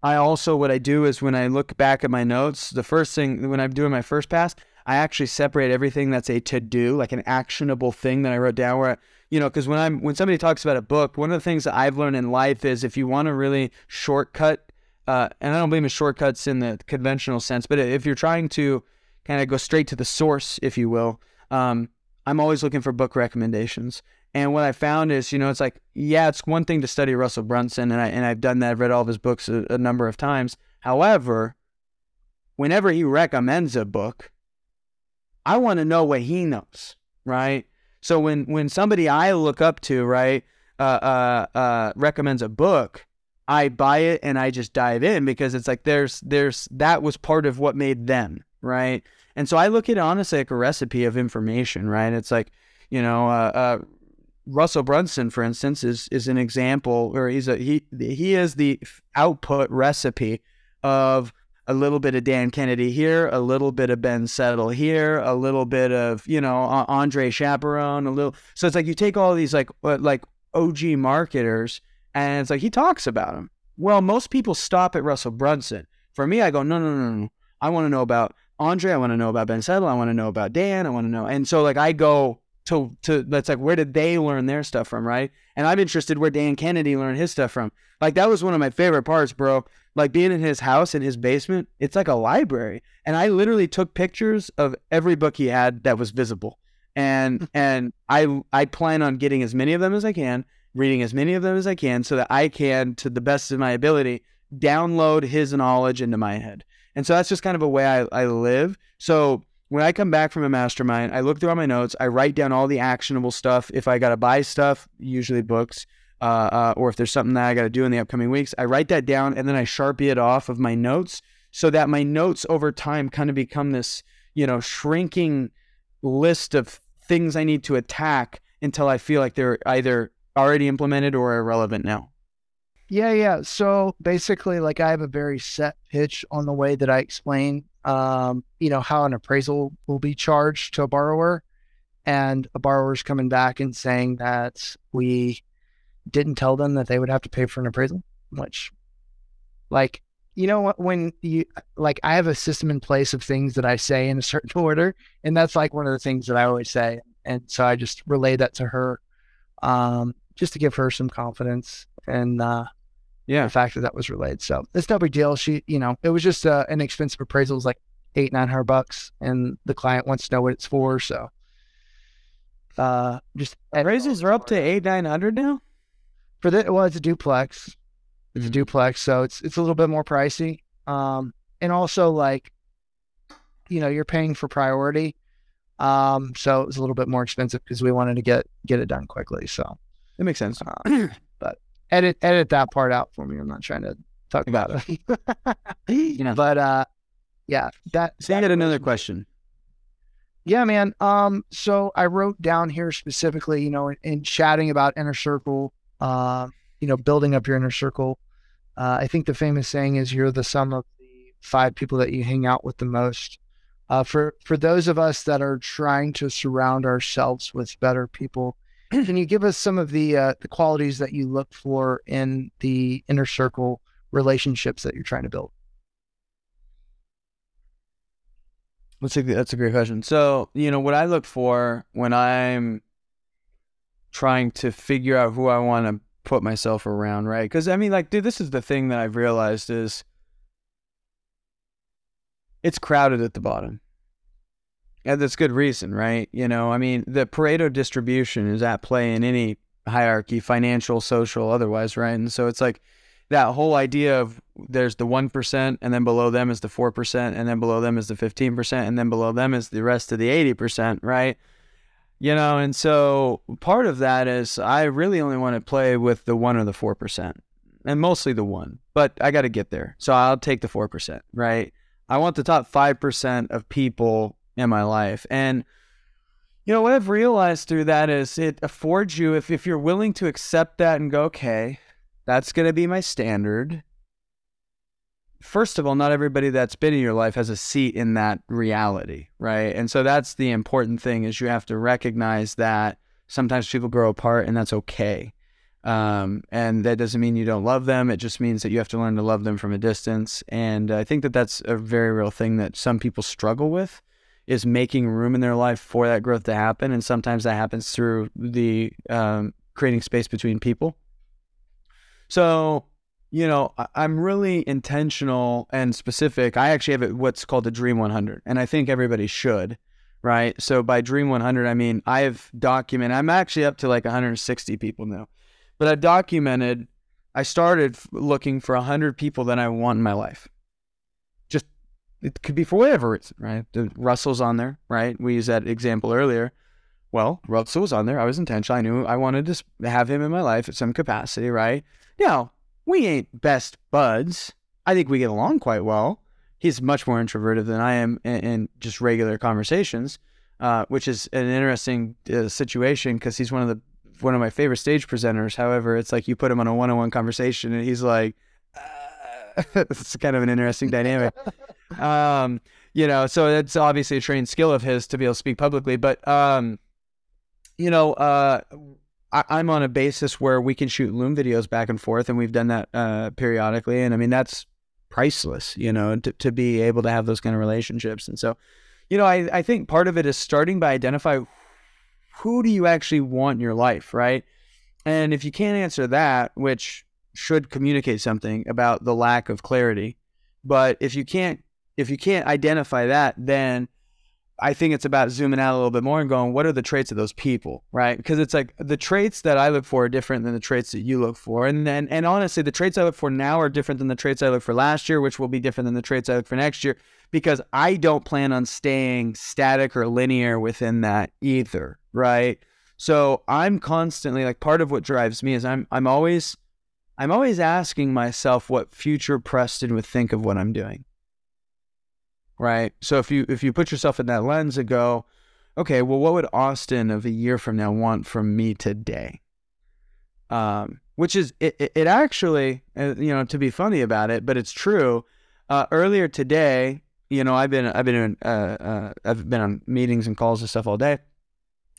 I also, what I do is when I look back at my notes, the first thing, when I'm doing my first pass, I actually separate everything that's a to do, like an actionable thing that I wrote down where, I, you know, because when I'm, when somebody talks about a book, one of the things that I've learned in life is if you want to really shortcut, uh, and I don't believe in shortcuts in the conventional sense, but if you're trying to kind of go straight to the source, if you will, um, I'm always looking for book recommendations. And what I found is, you know, it's like, yeah, it's one thing to study Russell Brunson, and I and I've done that. I've read all of his books a, a number of times. However, whenever he recommends a book, I want to know what he knows, right? So when when somebody I look up to, right, uh, uh, uh, recommends a book, I buy it and I just dive in because it's like there's there's that was part of what made them, right? And so I look at it honestly like a recipe of information, right? It's like, you know, uh, uh, Russell Brunson, for instance, is is an example, or he's a he he is the output recipe of a little bit of Dan Kennedy here, a little bit of Ben Settle here, a little bit of you know Andre Chaperon, a little. So it's like you take all these like like OG marketers, and it's like he talks about them. Well, most people stop at Russell Brunson. For me, I go no no no no. I want to know about Andre. I want to know about Ben Settle. I want to know about Dan. I want to know, and so like I go to to that's like where did they learn their stuff from, right? And I'm interested where Dan Kennedy learned his stuff from. Like that was one of my favorite parts, bro. Like being in his house in his basement, it's like a library. And I literally took pictures of every book he had that was visible. And and I I plan on getting as many of them as I can, reading as many of them as I can so that I can to the best of my ability download his knowledge into my head. And so that's just kind of a way I, I live. So when I come back from a mastermind, I look through all my notes. I write down all the actionable stuff. If I got to buy stuff, usually books, uh, uh, or if there's something that I got to do in the upcoming weeks, I write that down and then I sharpie it off of my notes so that my notes over time kind of become this, you know, shrinking list of things I need to attack until I feel like they're either already implemented or irrelevant now. Yeah, yeah. So basically, like I have a very set pitch on the way that I explain um, you know, how an appraisal will be charged to a borrower. And a borrower's coming back and saying that we didn't tell them that they would have to pay for an appraisal, which, like, you know what, when you, like, I have a system in place of things that I say in a certain order. And that's like one of the things that I always say. And so I just relay that to her um, just to give her some confidence. And, uh, yeah, the fact that that was relayed. So it's no big deal. She, you know, it was just uh, an expensive appraisal. It was like eight, nine hundred bucks, and the client wants to know what it's for. So, uh, just appraisals are up to eight, nine hundred now. For the well, it's a duplex. It's mm-hmm. a duplex, so it's it's a little bit more pricey. Um, and also like, you know, you're paying for priority. Um, so it was a little bit more expensive because we wanted to get get it done quickly. So it makes sense. Uh, edit edit that part out for me. I'm not trying to talk about it. you know, but uh, yeah, that. So you had another question. Yeah, man. Um, so I wrote down here specifically, you know, in, in chatting about inner circle, uh, you know, building up your inner circle. Uh, I think the famous saying is you're the sum of the five people that you hang out with the most. Uh, for for those of us that are trying to surround ourselves with better people, can you give us some of the uh, the qualities that you look for in the inner circle relationships that you're trying to build? That's a that's a great question. So you know what I look for when I'm trying to figure out who I want to put myself around, right? Because I mean, like, dude, this is the thing that I've realized is it's crowded at the bottom. And that's good reason, right? You know, I mean, the Pareto distribution is at play in any hierarchy, financial, social, otherwise, right? And so it's like that whole idea of there's the 1% and then below them is the 4% and then below them is the 15% and then below them is the rest of the 80%, right? You know, and so part of that is I really only want to play with the one or the 4%, and mostly the one, but I got to get there. So I'll take the 4%, right? I want the top 5% of people in my life. And, you know, what I've realized through that is it affords you, if, if you're willing to accept that and go, okay, that's going to be my standard. First of all, not everybody that's been in your life has a seat in that reality, right? And so that's the important thing is you have to recognize that sometimes people grow apart and that's okay. Um, and that doesn't mean you don't love them. It just means that you have to learn to love them from a distance. And I think that that's a very real thing that some people struggle with is making room in their life for that growth to happen. And sometimes that happens through the um, creating space between people. So, you know, I'm really intentional and specific. I actually have what's called the Dream 100, and I think everybody should, right? So by Dream 100, I mean I've documented. I'm actually up to like 160 people now but I've documented. I started looking for hundred people that I want in my life. It could be for whatever reason, right? Russell's on there, right? We used that example earlier. Well, Russell was on there. I was intentional. I knew I wanted to have him in my life at some capacity, right? Now, we ain't best buds. I think we get along quite well. He's much more introverted than I am in, in just regular conversations, uh, which is an interesting uh, situation because he's one of the one of my favorite stage presenters. However, it's like you put him on a one-on-one conversation, and he's like, uh, it's kind of an interesting dynamic. Um, you know, so it's obviously a trained skill of his to be able to speak publicly. But um, you know, uh, I, am on a basis where we can shoot Loom videos back and forth, and we've done that uh, periodically. And I mean, that's priceless, you know, to, to be able to have those kind of relationships. And so, you know, I, I think part of it is starting by identify who do you actually want in your life, right? And if you can't answer that, which should communicate something about the lack of clarity, but if you can't if you can't identify that, then I think it's about zooming out a little bit more and going, what are the traits of those people, right? Because it's like the traits that I look for are different than the traits that you look for, and then and honestly, the traits I look for now are different than the traits I look for last year, which will be different than the traits I look for next year, because I don't plan on staying static or linear within that either, right? So I'm constantly like part of what drives me is I'm I'm always I'm always asking myself what future Preston would think of what I'm doing. Right? So if you if you put yourself in that lens and go, okay, well what would Austin of a year from now want from me today? Um, which is it, it, it actually uh, you know to be funny about it, but it's true. Uh, earlier today, you know, I've been I've been in, uh, uh, I've been on meetings and calls and stuff all day,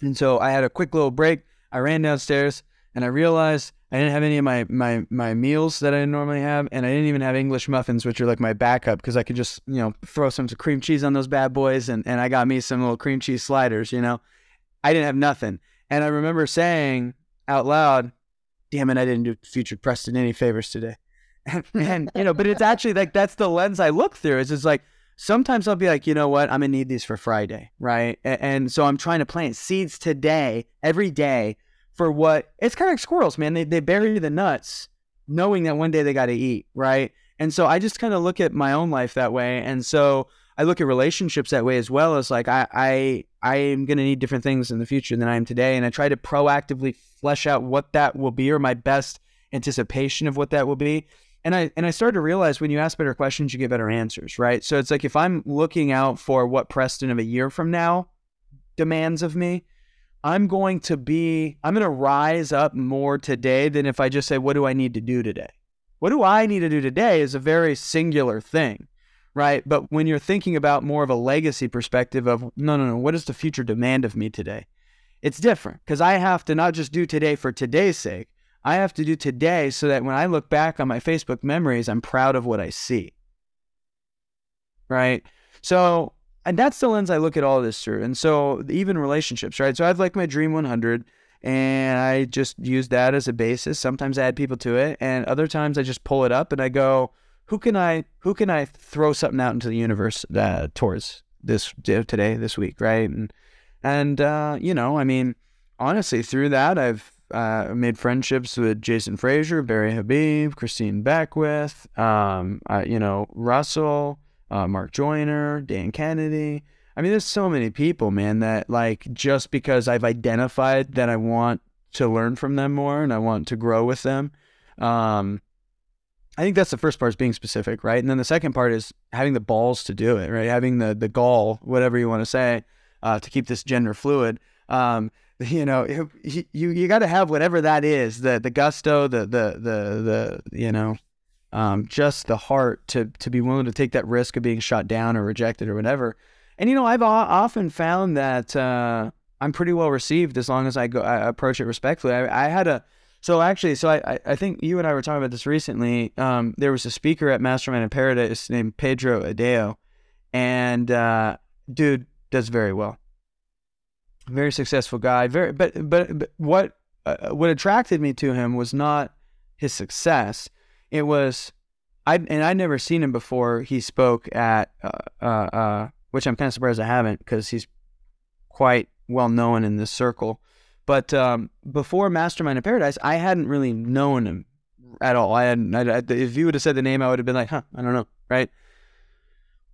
and so I had a quick little break. I ran downstairs and I realized I didn't have any of my my my meals that I normally have, and I didn't even have English muffins, which are like my backup because I could just you know throw some cream cheese on those bad boys, and and I got me some little cream cheese sliders. You know, I didn't have nothing, and I remember saying out loud, "Damn it, I didn't do Future Preston any favors today." and, you know, but it's actually like that's the lens I look through. Is it's like sometimes I'll be like, you know what, I'm gonna need these for Friday, right? And, and so I'm trying to plant seeds today, every day, for what it's kind of like squirrels, man. They they bury the nuts, knowing that one day they got to eat, right? And so I just kind of look at my own life that way, and so I look at relationships that way as well as like I I I am gonna need different things in the future than I am today, and I try to proactively flesh out what that will be or my best anticipation of what that will be and I and I started to realize when you ask better questions, you get better answers, right? So it's like if I'm looking out for what Preston of a year from now demands of me, I'm going to be I'm going to rise up more today than if I just say what do I need to do today? What do I need to do today is a very singular thing, right? But when you're thinking about more of a legacy perspective of no no no, what does the future demand of me today? It's different because I have to not just do today for today's sake, I have to do today so that when I look back on my Facebook memories, I'm proud of what I see. Right. So, and that's the lens I look at all this through. And so, even relationships, right? So, I've like my Dream 100 and I just use that as a basis. Sometimes I add people to it, and other times I just pull it up and I go, who can I who can I throw something out into the universe uh, towards this today, this week, right? And and uh, you know, I mean, honestly, through that, I've uh, made friendships with Jason Frazier, Barry Habib, Christine Beckwith, um, uh, you know, Russell, uh, Mark Joyner, Dan Kennedy. I mean, there's so many people, man, that like just because I've identified that I want to learn from them more and I want to grow with them. Um, I think that's the first part is being specific, right? And then the second part is having the balls to do it, right? Having the the gall, whatever you want to say, uh, to keep this gender fluid. Um, you know, you you got to have whatever that is, the the gusto, the the the the you know, um, just the heart to to be willing to take that risk of being shot down or rejected or whatever. And you know, I've often found that uh, I'm pretty well received as long as I go I approach it respectfully. I, I had a so actually, so I I think you and I were talking about this recently. Um, there was a speaker at Mastermind in Paradise named Pedro Adao, and uh, dude does very well. Very successful guy. Very, but but, but what uh, what attracted me to him was not his success. It was I and I'd never seen him before. He spoke at uh, uh, uh which I'm kind of surprised I haven't because he's quite well known in this circle. But um, before Mastermind of Paradise, I hadn't really known him at all. I hadn't. I, if you would have said the name, I would have been like, "Huh, I don't know." Right?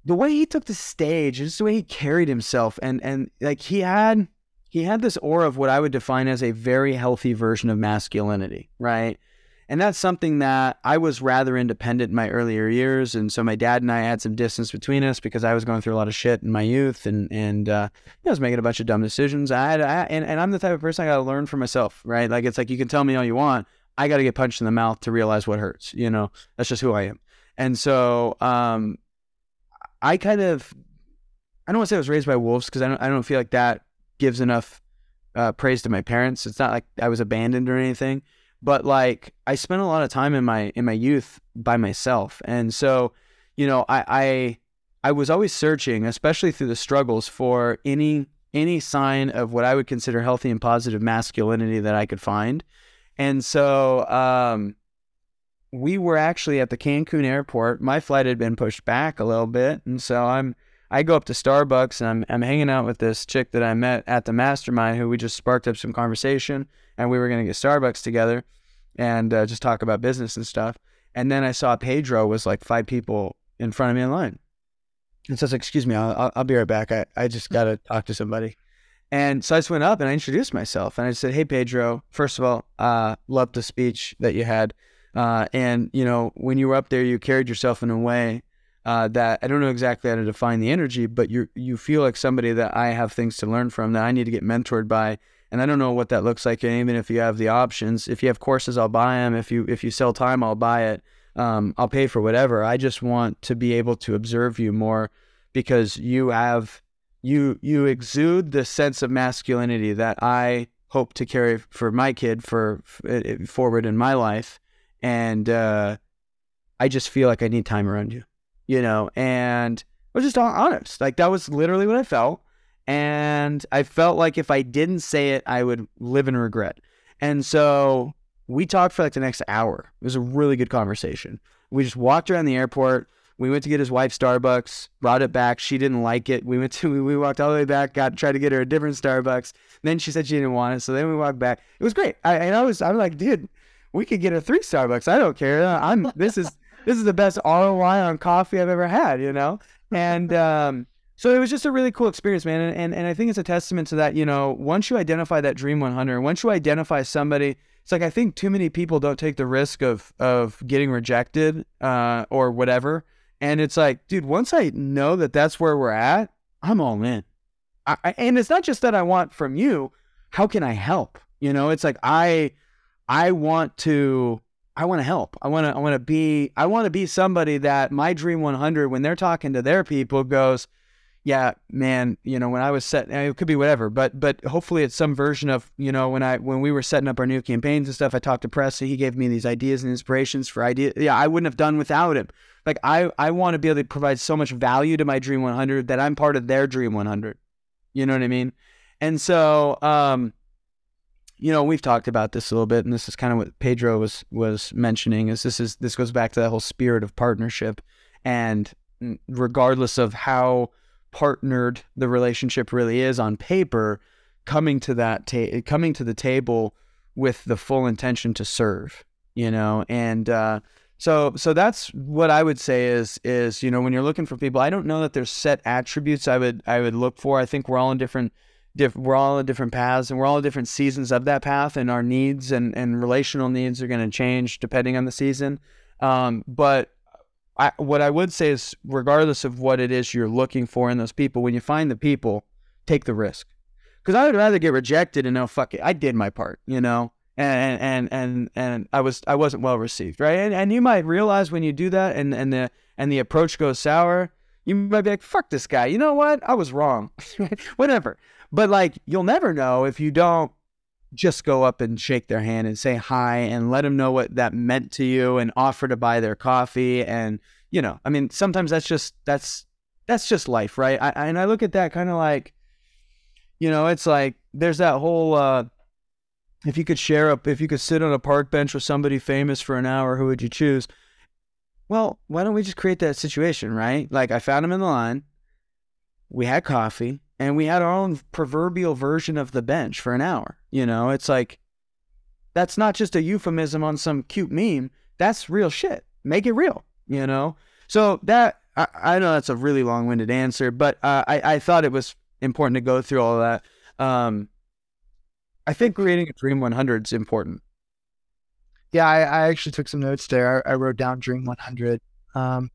The way he took the stage, just the way he carried himself, and and like he had he had this aura of what I would define as a very healthy version of masculinity. Right? And that's something that I was rather independent in my earlier years. And so my dad and I had some distance between us because I was going through a lot of shit in my youth and, and, uh, I was making a bunch of dumb decisions. I had, I, and, and I'm the type of person I got to learn for myself, right? Like, it's like, you can tell me all you want. I got to get punched in the mouth to realize what hurts, you know, that's just who I am. And so, um, I kind of, I don't want to say I was raised by wolves because I don't, I don't feel like that gives enough, uh, praise to my parents. It's not like I was abandoned or anything but like I spent a lot of time in my in my youth by myself, and so you know I I, I was always searching, especially through the struggles, for any any sign of what I would consider healthy and positive masculinity that I could find, and so um, we were actually at the Cancun airport. My flight had been pushed back a little bit, and so I'm I go up to Starbucks and I'm I'm hanging out with this chick that I met at the mastermind who we just sparked up some conversation and we were gonna get Starbucks together and uh, just talk about business and stuff. And then I saw Pedro was like five people in front of me in line. And so I was like, excuse me, I'll, I'll be right back. I, I just got to talk to somebody. And so I just went up and I introduced myself and I said, Hey, Pedro, first of all, uh, loved the speech that you had. Uh, and, you know, when you were up there, you carried yourself in a way uh, that I don't know exactly how to define the energy, but you you feel like somebody that I have things to learn from, that I need to get mentored by, and I don't know what that looks like. And even if you have the options, if you have courses, I'll buy them. If you if you sell time, I'll buy it. Um, I'll pay for whatever. I just want to be able to observe you more because you have you you exude the sense of masculinity that I hope to carry for my kid for, for forward in my life, and uh, I just feel like I need time around you, you know. And I was just honest. Like that was literally what I felt. And I felt like if I didn't say it, I would live in regret. And so we talked for like the next hour. It was a really good conversation. We just walked around the airport. We went to get his wife Starbucks, brought it back. She didn't like it. We went to we walked all the way back, got tried to get her a different Starbucks. Then she said she didn't want it. So then we walked back. It was great. I and I was I'm like, dude, we could get her three Starbucks. I don't care. I'm this is this is the best ROI on coffee I've ever had, you know? And um so it was just a really cool experience, man. And, and, and I think it's a testament to that, you know, once you identify that Dream 100, once you identify somebody, it's like I think too many people don't take the risk of of getting rejected uh, or whatever. And it's like, dude, once I know that that's where we're at, I'm all in. I, and it's not just that I want from you. How can I help? You know, it's like I I want to I want to help. I want to I want to be I want to be somebody that my Dream 100 when they're talking to their people goes yeah, man, you know, when I was set, it could be whatever, but but hopefully it's some version of you know when I when we were setting up our new campaigns and stuff. I talked to Press, he gave me these ideas and inspirations for ideas. Yeah, I wouldn't have done without him. Like I I want to be able to provide so much value to my Dream 100 that I'm part of their Dream 100. You know what I mean? And so, um, you know, we've talked about this a little bit, and this is kind of what Pedro was was mentioning. Is this is this goes back to that whole spirit of partnership, and regardless of how partnered the relationship really is on paper, coming to that ta- coming to the table with the full intention to serve, you know, and uh, So so that's what I would say is is you know when you're looking for people, I don't know that there's set attributes I would I would look for. I think we're all in different diff, we're all in different paths and we're all in different seasons of that path and our needs and and relational needs are going to change depending on the season. Um, but I, what I would say is regardless of what it is you're looking for in those people, when you find the people, take the risk. Because I would rather get rejected and know fuck it, I did my part, you know and and and and I was I wasn't well received, right? And and you might realize when you do that, and and the and the approach goes sour, you might be like, "Fuck this guy." You know what? I was wrong. Whatever. But like, you'll never know if you don't just go up and shake their hand and say hi and let them know what that meant to you and offer to buy their coffee and you know, I mean, sometimes that's just that's that's just life, right? I, and I look at that kind of like, you know, it's like there's that whole. uh if you could share up, if you could sit on a park bench with somebody famous for an hour, who would you choose? Well, why don't we just create that situation, right? Like I found him in the line, we had coffee, and we had our own proverbial version of the bench for an hour. You know, it's like that's not just a euphemism on some cute meme. That's real shit. Make it real, you know? So that I, I know that's a really long-winded answer, but uh, I, I thought it was important to go through all that. Um, I think creating a Dream 100 is important. Yeah, I, I actually took some notes there. I, I wrote down Dream 100 um,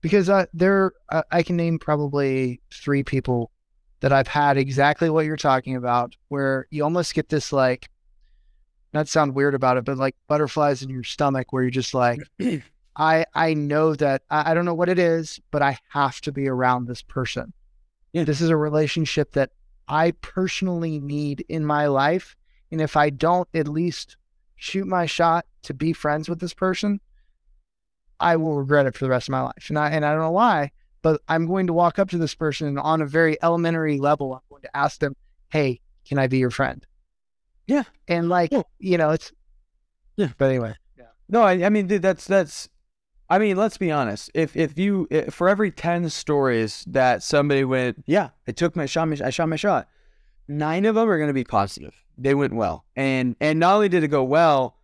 because uh, there uh, I can name probably three people that I've had exactly what you're talking about, where you almost get this like, not sound weird about it, but like butterflies in your stomach, where you're just like, I I know that I, I don't know what it is, but I have to be around this person. Yeah. This is a relationship that I personally need in my life. And if I don't at least shoot my shot to be friends with this person, I will regret it for the rest of my life. And I and I don't know why, but I'm going to walk up to this person and on a very elementary level, I'm going to ask them, Hey, can I be your friend? Yeah. And like, yeah. you know, it's yeah. But anyway. Yeah. No, I, I mean, dude, that's that's I mean, let's be honest. If if you if, for every ten stories that somebody went, yeah, I took my shot, I shot my shot. Nine of them are going to be positive. They went well, and and not only did it go well,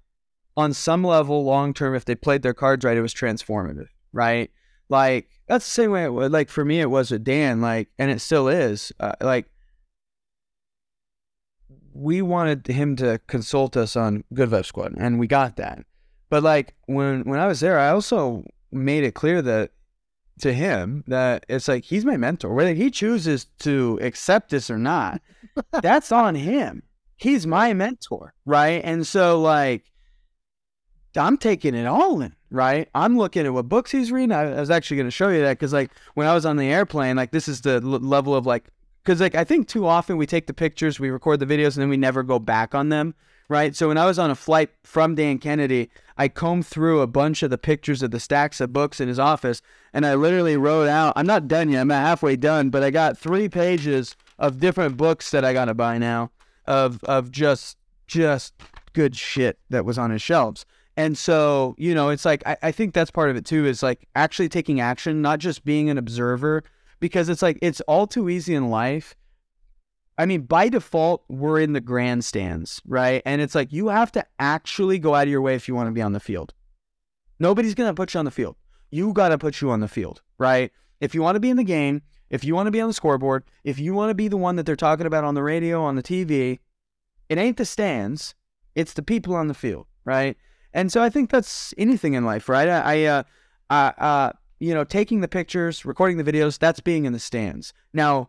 on some level, long term, if they played their cards right, it was transformative, right? Like that's the same way. It was, like for me, it was with Dan, like, and it still is. Uh, like we wanted him to consult us on Good Vibe Squad, and we got that but like when when I was there, I also made it clear that to him that it's like he's my mentor. Whether he chooses to accept this or not, that's on him. He's my mentor, right? And so like I'm taking it all in, right? I'm looking at what books he's reading. I, I was actually going to show you that because like when I was on the airplane, like this is the l- level of like because like I think too often we take the pictures, we record the videos, and then we never go back on them right? So when I was on a flight from Dan Kennedy, I combed through a bunch of the pictures of the stacks of books in his office, and I literally wrote out. I'm not done yet. I'm halfway done, but I got three pages of different books that I gotta buy now of of just just good shit that was on his shelves. And so, you know, it's like I, I think that's part of it too, is like actually taking action, not just being an observer, because it's like it's all too easy in life I mean, by default, we're in the grandstands, right? And it's like you have to actually go out of your way if you want to be on the field. Nobody's going to put you on the field. You got to put you on the field, right? If you want to be in the game, if you want to be on the scoreboard, if you want to be the one that they're talking about on the radio, on the TV, it ain't the stands, it's the people on the field, right? And so I think that's anything in life, right? I, I uh, uh, you know, taking the pictures, recording the videos, that's being in the stands. Now,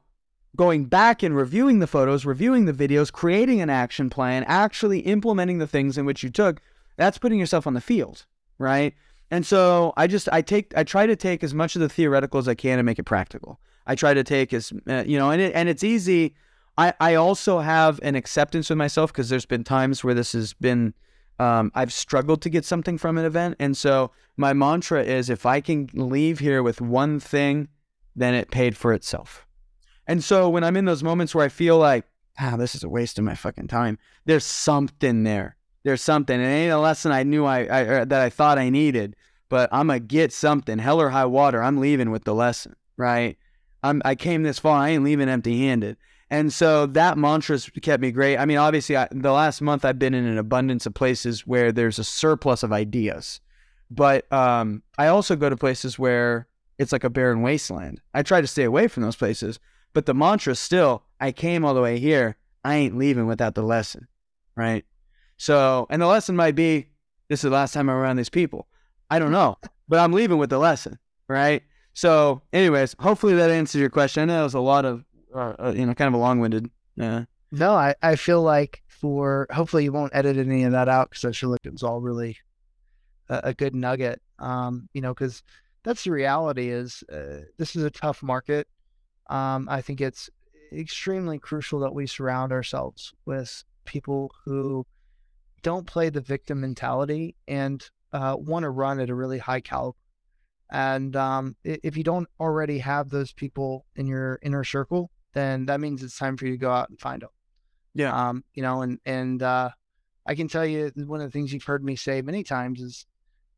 going back and reviewing the photos, reviewing the videos, creating an action plan, actually implementing the things in which you took, that's putting yourself on the field, right? And so I just I take I try to take as much of the theoretical as I can and make it practical. I try to take as uh, you know, and it, and it's easy. I I also have an acceptance with myself because there's been times where this has been um, I've struggled to get something from an event, and so my mantra is if I can leave here with one thing, then it paid for itself and so when I'm in those moments where I feel like, ah, this is a waste of my fucking time, there's something there. There's something. And It ain't a lesson I knew I, I that I thought I needed, but I'm gonna get something. Hell or high water, I'm leaving with the lesson, right? I'm I came this far. I ain't leaving empty-handed. And so that mantra's kept me great. I mean, obviously, I, the last month I've been in an abundance of places where there's a surplus of ideas, But um, I also go to places where it's like a barren wasteland. I try to stay away from those places, but the mantra still, I came all the way here. I ain't leaving without the lesson, right? So, and the lesson might be, this is the last time I'm around these people. I don't know, but I'm leaving with the lesson, right? So, anyways, hopefully that answers your question. I know it was a lot of, uh, uh, you know, kind of a long-winded. Uh, no, I, I feel like for hopefully you won't edit any of that out because I feel like it was all really a, a good nugget. Um, you know, because that's the reality is uh, this is a tough market. Um, I think it's extremely crucial that we surround ourselves with people who don't play the victim mentality and uh, want to run at a really high caliber. And um, if you don't already have those people in your inner circle, then that means it's time for you to go out and find them. Yeah. Um, you know, and and uh, I can tell you one of the things you've heard me say many times is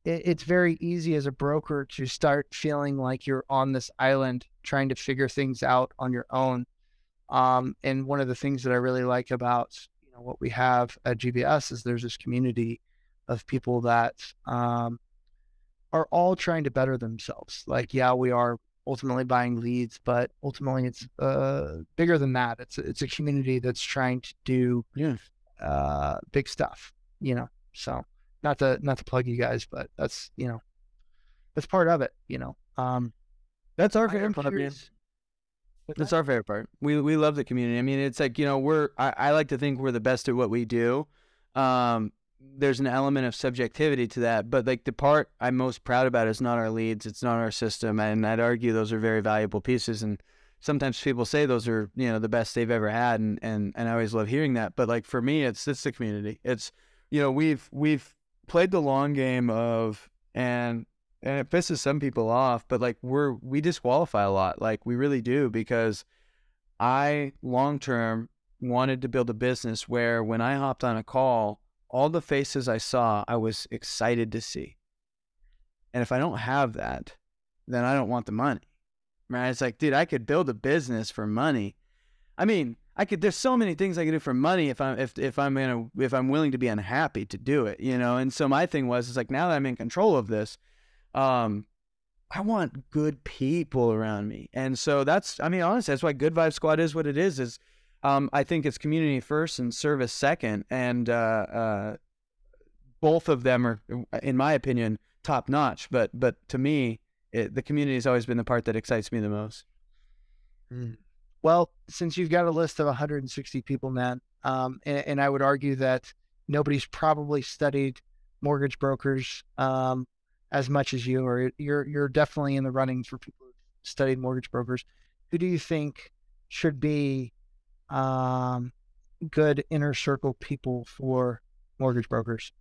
it, it's very easy as a broker to start feeling like you're on this island trying to figure things out on your own. Um, and one of the things that I really like about you know what we have at GVS is there's this community of people that um, are all trying to better themselves. Like, yeah, we are ultimately buying leads, but ultimately it's uh, bigger than that. It's it's a community that's trying to do yeah. uh, big stuff. You know, so not to not to plug you guys, but that's you know that's part of it. You know, um, that's our favorite part. That's our favorite part. We we love the community. I mean, it's like you know we're I, I like to think we're the best at what we do. Um, there's an element of subjectivity to that, but like the part I'm most proud about is not our leads, it's not our system, and I'd argue those are very valuable pieces. And sometimes people say those are you know the best they've ever had, and and and I always love hearing that. But like for me, it's it's the community. It's you know we've we've played the long game of and and it pisses some people off, but like we're we disqualify a lot, like we really do because I long term wanted to build a business where when I hopped on a call all the faces I saw, I was excited to see. And if I don't have that, then I don't want the money. Right? It's like, dude, I could build a business for money. I mean, I could. There's so many things I could do for money if I'm if if I'm gonna if I'm willing to be unhappy to do it, you know. And so my thing was, it's like now that I'm in control of this, um, I want good people around me, and so that's. I mean, honestly, that's why Good Vibe Squad is what it is. Is um, I think it's community first and service second, and uh, uh, both of them are, in my opinion, top notch. But but to me, it, the community has always been the part that excites me the most. Mm. Well, since you've got a list of 160 people, man, um, and, and, I would argue that nobody's probably studied mortgage brokers um, as much as you, or you're you're definitely in the running for people who studied mortgage brokers. Who do you think should be um, good inner circle people for mortgage brokers?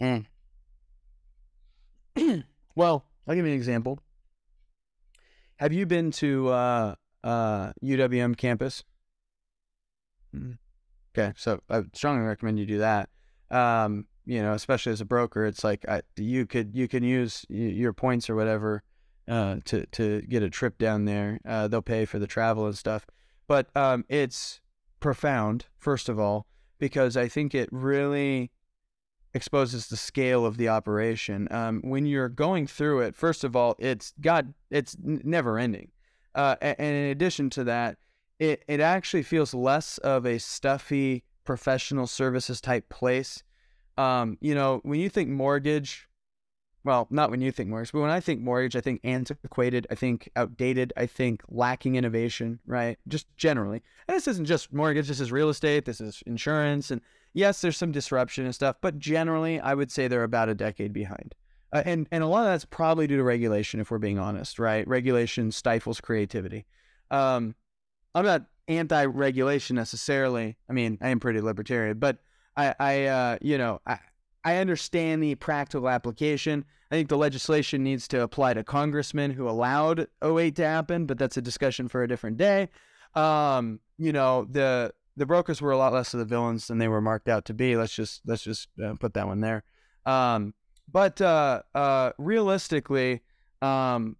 Mm. well, I'll give you an example. Have you been to uh, uh, UWM campus? Mm. Okay, so I strongly recommend you do that. Um, you know, especially as a broker, it's like I, you could you can use your points or whatever uh, to to get a trip down there. Uh, they'll pay for the travel and stuff but um, it's profound, first of all, because I think it really exposes the scale of the operation. Um, when you're going through it, first of all, it's got it's never ending, uh, and in addition to that, it it actually feels less of a stuffy professional services type place. Um, you know, when you think mortgage, well, not when you think mortgage, but when I think mortgage, I think antiquated, I think outdated, I think lacking innovation, right? Just generally. And this isn't just mortgage, this is real estate, this is insurance. And yes, there's some disruption and stuff, but generally, I would say they're about a decade behind. Uh, and, and a lot of that's probably due to regulation, if we're being honest, right? Regulation stifles creativity. Um, I'm not anti regulation necessarily. I mean, I am pretty libertarian, but I, I uh, you know, I, I understand the practical application. I think the legislation needs to apply to congressmen who allowed 08 to happen, but that's a discussion for a different day. Um, you know, the the brokers were a lot less of the villains than they were marked out to be. Let's just let's just uh, put that one there. Um, but uh, uh, realistically, um,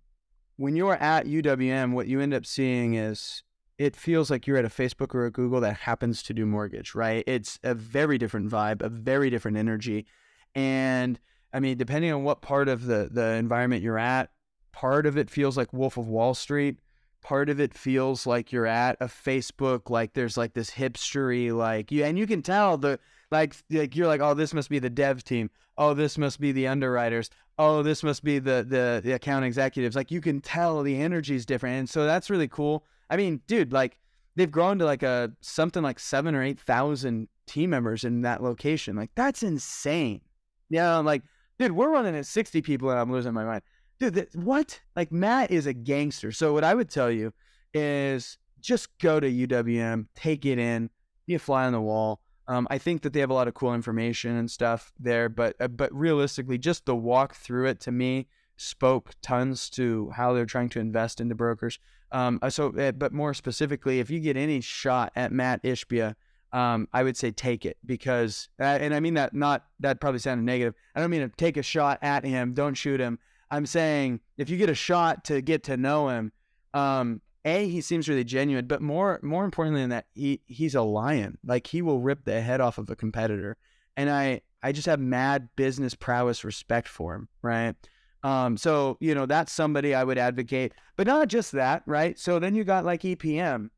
when you're at UWM, what you end up seeing is it feels like you're at a Facebook or a Google that happens to do mortgage, right? It's a very different vibe, a very different energy. And I mean, depending on what part of the the environment you're at, part of it feels like Wolf of Wall Street. Part of it feels like you're at a Facebook, like there's like this hipstery, like you, and you can tell the like like you're like, oh, this must be the dev team. Oh, this must be the underwriters. Oh, this must be the the the account executives. Like you can tell the energy is different, and so that's really cool. I mean, dude, like they've grown to like a something like seven or eight thousand team members in that location. Like that's insane. Yeah, like dude, we're running at sixty people, and I'm losing my mind. Dude, what? Like Matt is a gangster. So what I would tell you is just go to UWM, take it in, be a fly on the wall um, I think that they have a lot of cool information and stuff there, but uh, but realistically, just the walk through it to me spoke tons to how they're trying to invest into brokers. Um, uh, so, uh, but more specifically, if you get any shot at Matt Ishbia, um, I would say take it because, and I mean that not that probably sounded negative. I don't mean to take a shot at him. Don't shoot him. I'm saying if you get a shot to get to know him, um, a he seems really genuine, but more more importantly than that, he he's a lion. Like he will rip the head off of a competitor, and I I just have mad business prowess respect for him, right? Um, so you know that's somebody I would advocate, but not just that, right? So then you got like EPM,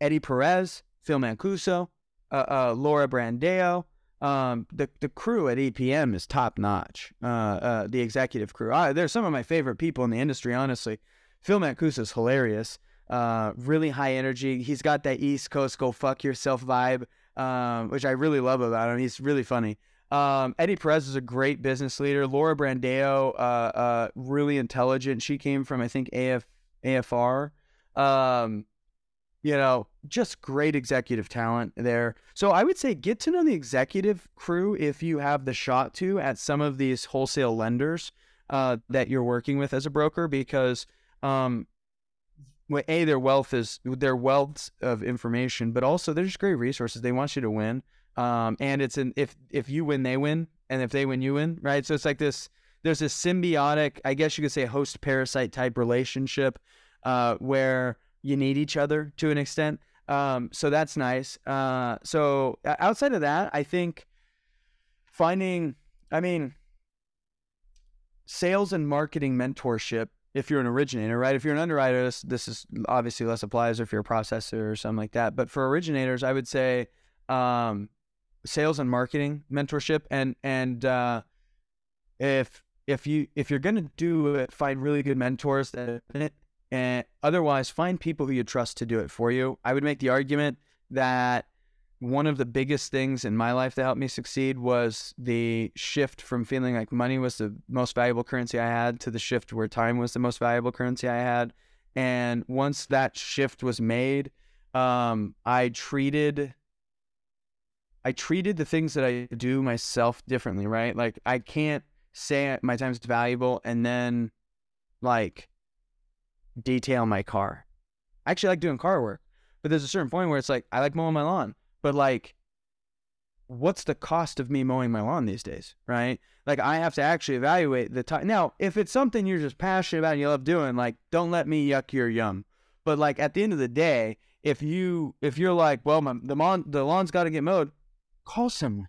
Eddie Perez, Phil Mancuso, uh, uh, Laura Brandeo. Um, the the crew at EPM is top notch. Uh, uh, the executive crew. I, they're some of my favorite people in the industry, honestly. Phil Mancuso is hilarious. Uh, really high energy. He's got that East Coast go fuck yourself vibe, um, which I really love about him. He's really funny. Um, Eddie Perez is a great business leader. Laura Brandeo, uh, uh, really intelligent. She came from I think AF AFR. Um, you know, just great executive talent there. So I would say get to know the executive crew if you have the shot to at some of these wholesale lenders uh, that you're working with as a broker because um, a their wealth is their wealth of information, but also they're just great resources. They want you to win, um, and it's an if if you win, they win, and if they win, you win, right? So it's like this. There's a symbiotic, I guess you could say, host parasite type relationship uh, where you need each other to an extent. Um, so that's nice. Uh, so outside of that, I think finding, I mean, sales and marketing mentorship if you're an originator, right? If you're an underwriter, this, this is obviously less applies if you're a processor or something like that. But for originators, I would say um, sales and marketing mentorship, and and uh, if if you if you're gonna do it, find really good mentors that it, and otherwise find people who you trust to do it for you. I would make the argument that one of the biggest things in my life that helped me succeed was the shift from feeling like money was the most valuable currency I had to the shift where time was the most valuable currency I had. And once that shift was made, um, I treated I treated the things that I do myself differently, right? Like I can't say my time is valuable and then like detail my car. I actually like doing car work, but there's a certain point where it's like I like mowing my lawn. But like, what's the cost of me mowing my lawn these days, right? Like, I have to actually evaluate the time. Now, if it's something you're just passionate about and you love doing, like, don't let me yuck your yum. But like at the end of the day, if you if you're like, well, my, the lawn the lawn's got to get mowed, call someone.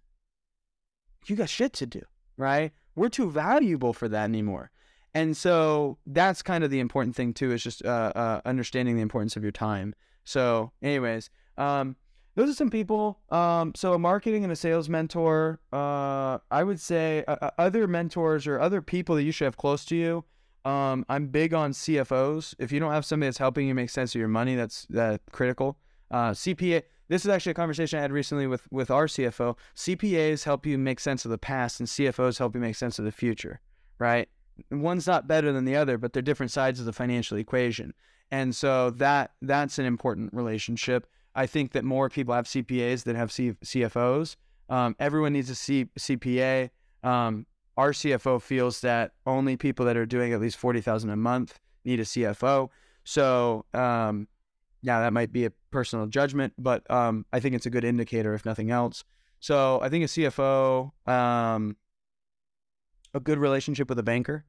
You got shit to do, right? We're too valuable for that anymore. And so that's kind of the important thing too, is just uh, uh, understanding the importance of your time. So, anyways, um, those are some people. Um, so a marketing and a sales mentor. Uh, I would say uh, uh, other mentors or other people that you should have close to you. Um, I'm big on CFOs. If you don't have somebody that's helping you make sense of your money, that's that critical. Uh, CPA. This is actually a conversation I had recently with with our CFO. CPAs help you make sense of the past, and CFOs help you make sense of the future. Right? One's not better than the other, but they're different sides of the financial equation. And so that that's an important relationship. I think that more people have CPAs than have C- CFOs. Um, everyone needs a C- CPA. Um, our CFO feels that only people that are doing at least forty thousand a month need a CFO. So, um, yeah, that might be a personal judgment, but um, I think it's a good indicator, if nothing else. So, I think a CFO, um, a good relationship with a banker,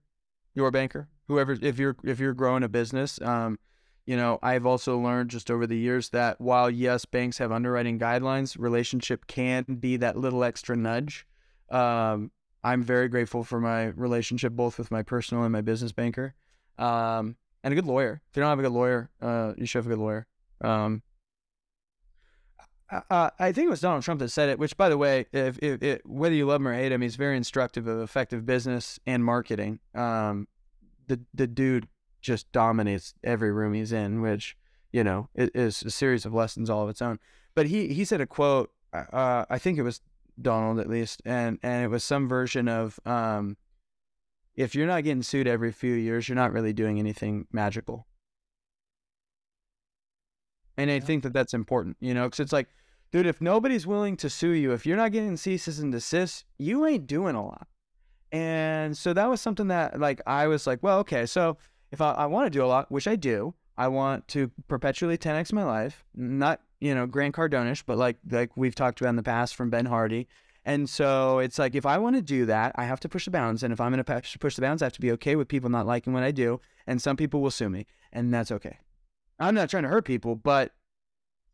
your banker, whoever, if you're if you're growing a business, um, you know, I've also learned just over the years that while yes, banks have underwriting guidelines, relationship can be that little extra nudge. Um, I'm very grateful for my relationship, both with my personal and my business banker, um, and a good lawyer. If you don't have a good lawyer, uh, you should have a good lawyer. Um, uh, I think it was Donald Trump that said it. Which, by the way, if, if, if, whether you love him or hate him, he's very instructive of effective business and marketing. Um, the the dude just dominates every room he's in, which you know is a series of lessons all of its own. But he he said a quote. Uh, I think it was Donald at least, and and it was some version of um, if you're not getting sued every few years, you're not really doing anything magical. And I think that that's important, you know, because it's like, dude, if nobody's willing to sue you, if you're not getting ceases and desists, you ain't doing a lot. And so that was something that, like, I was like, well, okay, so if I, I want to do a lot, which I do, I want to perpetually 10x my life, not you know Grant Cardonish, but like like we've talked about in the past from Ben Hardy. And so it's like if I want to do that, I have to push the bounds. And if I'm going to push the bounds, I have to be okay with people not liking what I do. And some people will sue me, and that's okay. I'm not trying to hurt people, but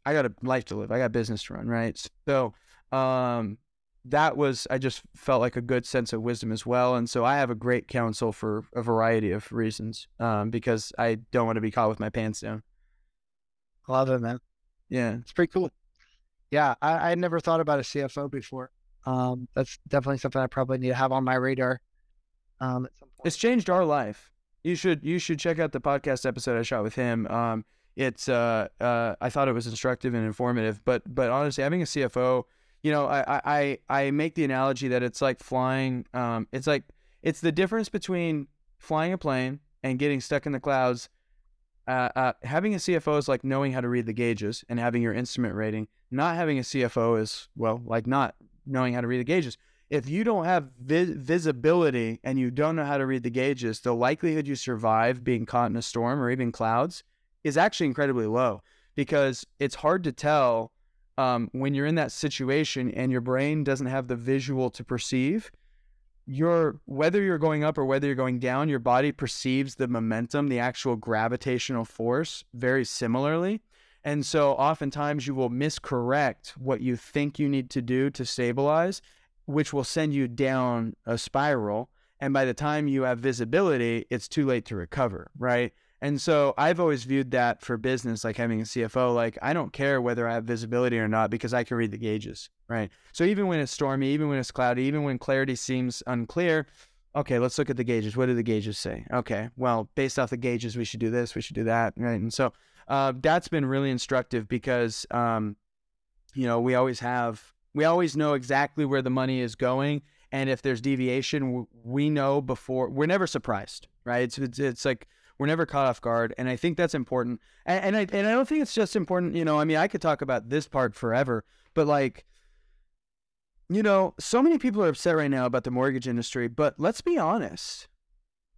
I got a life to live. I got business to run, right? So um, that was I just felt like a good sense of wisdom as well. And so I have a great counsel for a variety of reasons um, because I don't want to be caught with my pants down. Love it, man. Yeah, it's pretty cool. Yeah, I, I had never thought about a CFO before. Um, that's definitely something I probably need to have on my radar. Um, at some point. It's changed our life. You should you should check out the podcast episode I shot with him. Um, it's uh, uh, I thought it was instructive and informative. But but honestly, having a CFO, you know, I I I make the analogy that it's like flying. Um, it's like it's the difference between flying a plane and getting stuck in the clouds. Uh, uh, having a CFO is like knowing how to read the gauges and having your instrument rating. Not having a CFO is well, like not knowing how to read the gauges. If you don't have vi- visibility and you don't know how to read the gauges, the likelihood you survive being caught in a storm or even clouds is actually incredibly low because it's hard to tell um, when you're in that situation and your brain doesn't have the visual to perceive. Your whether you're going up or whether you're going down, your body perceives the momentum, the actual gravitational force, very similarly. And so oftentimes you will miscorrect what you think you need to do to stabilize, which will send you down a spiral. And by the time you have visibility, it's too late to recover, right? And so I've always viewed that for business, like having a CFO, like I don't care whether I have visibility or not because I can read the gauges, right? So even when it's stormy, even when it's cloudy, even when clarity seems unclear, okay, let's look at the gauges. What do the gauges say? Okay, well, based off the gauges, we should do this, we should do that, right? And so uh, that's been really instructive because, um, you know, we always have, we always know exactly where the money is going. And if there's deviation, we know before, we're never surprised, right? It's, it's, it's like, we're never caught off guard. And I think that's important. And, and I, and I don't think it's just important, you know, I mean, I could talk about this part forever, but like, you know, so many people are upset right now about the mortgage industry, but let's be honest.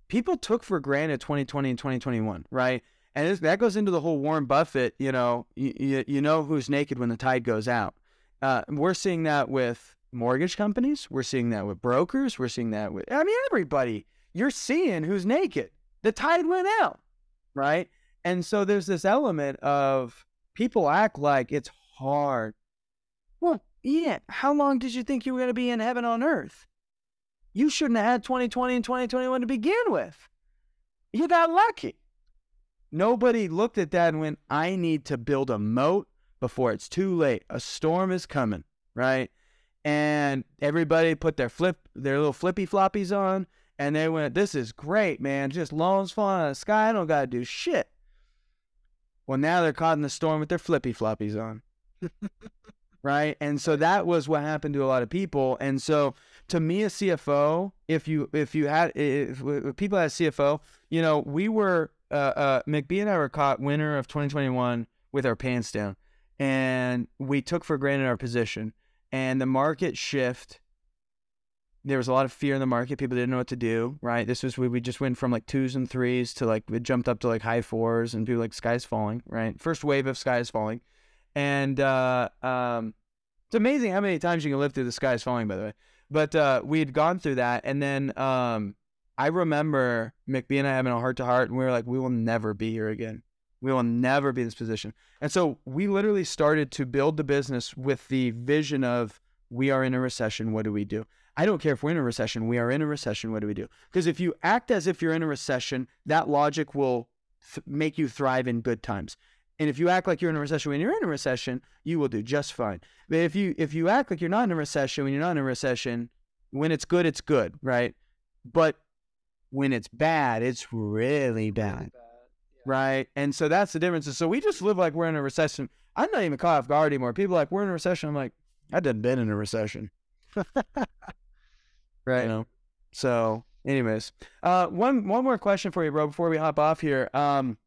People took for granted 2020 and 2021, right? And that goes into the whole Warren Buffett. You know, you, you know who's naked when the tide goes out. Uh, we're seeing that with mortgage companies. We're seeing that with brokers. We're seeing that with I mean everybody. You're seeing who's naked. The tide went out, right? And so there's this element of people act like it's hard. Well, yeah. How long did you think you were going to be in heaven on earth? You shouldn't have had 2020 and 2021 to begin with. You got lucky. Nobody looked at that and went, I need to build a moat before it's too late. A storm is coming, right? And everybody put their flip, their little flippy floppies on, and they went, This is great, man. Just loans falling out of the sky. I don't got to do shit. Well, now they're caught in the storm with their flippy floppies on. right? And so that was what happened to a lot of people. And so to me, a CFO, if you if you had if, if people had a CFO, you know, we were uh, uh, McBee and I were caught winter of 2021 with our pants down, and we took for granted our position. And the market shift. There was a lot of fear in the market. People didn't know what to do. Right. This was we we just went from like twos and threes to like we jumped up to like high fours and people like sky's falling. Right. First wave of sky's falling, and uh, um, it's amazing how many times you can live through the sky's falling. By the way, but uh, we had gone through that, and then um, I remember McBee and I having a heart to heart, and we were like, we will never be here again. We will never be in this position. And so we literally started to build the business with the vision of we are in a recession. What do we do? I don't care if we're in a recession. We are in a recession. What do we do? Because if you act as if you're in a recession, that logic will th- make you thrive in good times. And if you act like you're in a recession when you're in a recession, you will do just fine. But if you if you act like you're not in a recession when you're not in a recession, when it's good, it's good, right? But when it's bad, it's really bad, right? And so that's the difference. So we just live like we're in a recession. I'm not even caught off guard anymore. People are like we're in a recession. I'm like, I done been in a recession, Right. you know. So, anyways, uh, one one more question for you, bro, before we hop off here. Um,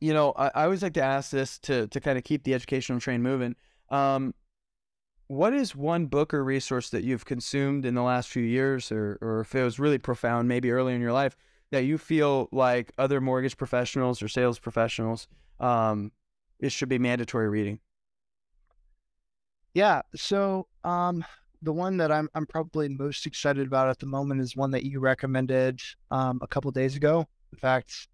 you know, I, I always like to ask this to to kind of keep the educational train moving. Um, what is one book or resource that you've consumed in the last few years, or or if it was really profound, maybe early in your life, that you feel like other mortgage professionals or sales professionals, um, it should be mandatory reading? Yeah. So, um, the one that I'm I'm probably most excited about at the moment is one that you recommended um, a couple days ago. In fact,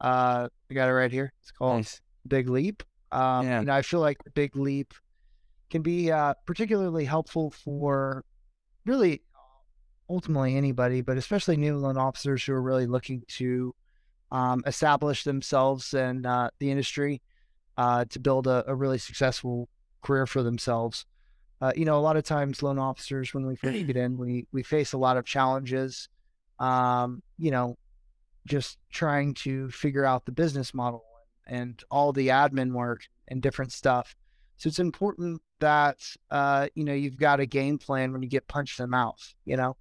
uh, I got it right here. It's called Nice. Big Leap. Um, Yeah. and I feel like Big Leap can be uh, particularly helpful for really ultimately anybody, but especially new loan officers who are really looking to um, establish themselves in uh, the industry uh, to build a, a really successful career for themselves. Uh, you know, a lot of times loan officers, when we first get in, we we face a lot of challenges. Um, you know, just trying to figure out the business model and all the admin work and different stuff. So it's important that uh, you know you've got a game plan when you get punched in the mouth. You know,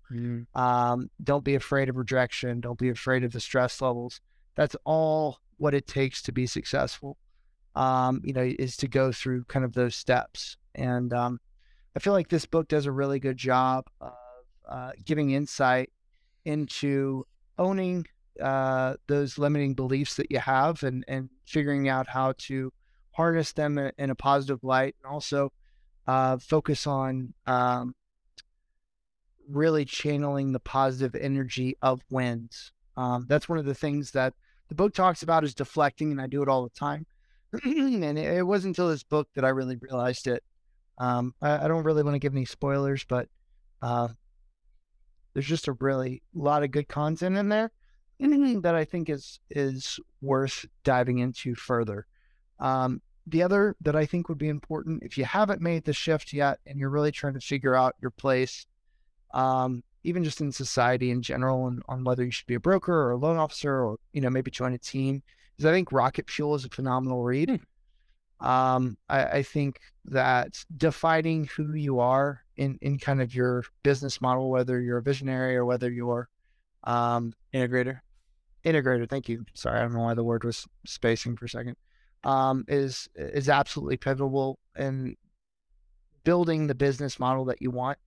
um, don't be afraid of rejection. Don't be afraid of the stress levels. That's all what it takes to be successful. Um, you know, is to go through kind of those steps. And um, I feel like this book does a really good job of uh, giving insight into owning uh, those limiting beliefs that you have and, and figuring out how to harness them in, a positive light and also uh, focus on um, really channeling the positive energy of wins. Um, that's one of the things that the book talks about is deflecting, and I do it all the time. and it, it wasn't until this book that I really realized it. Um, I, I don't really want to give any spoilers, but uh, there's just a really lot of good content in there that I think is is worth diving into further. Um, the other that I think would be important if you haven't made the shift yet and you're really trying to figure out your place, um, even just in society in general, and on whether you should be a broker or a loan officer or you know maybe join a team, is I think Rocket Fuel is a phenomenal read. Um, I, I think that defining who you are in in kind of your business model, whether you're a visionary or whether you're um, Integrator. integrator. Thank you. Sorry, I don't know why the word was spacing for a second. Um, is is absolutely pivotal in building the business model that you want,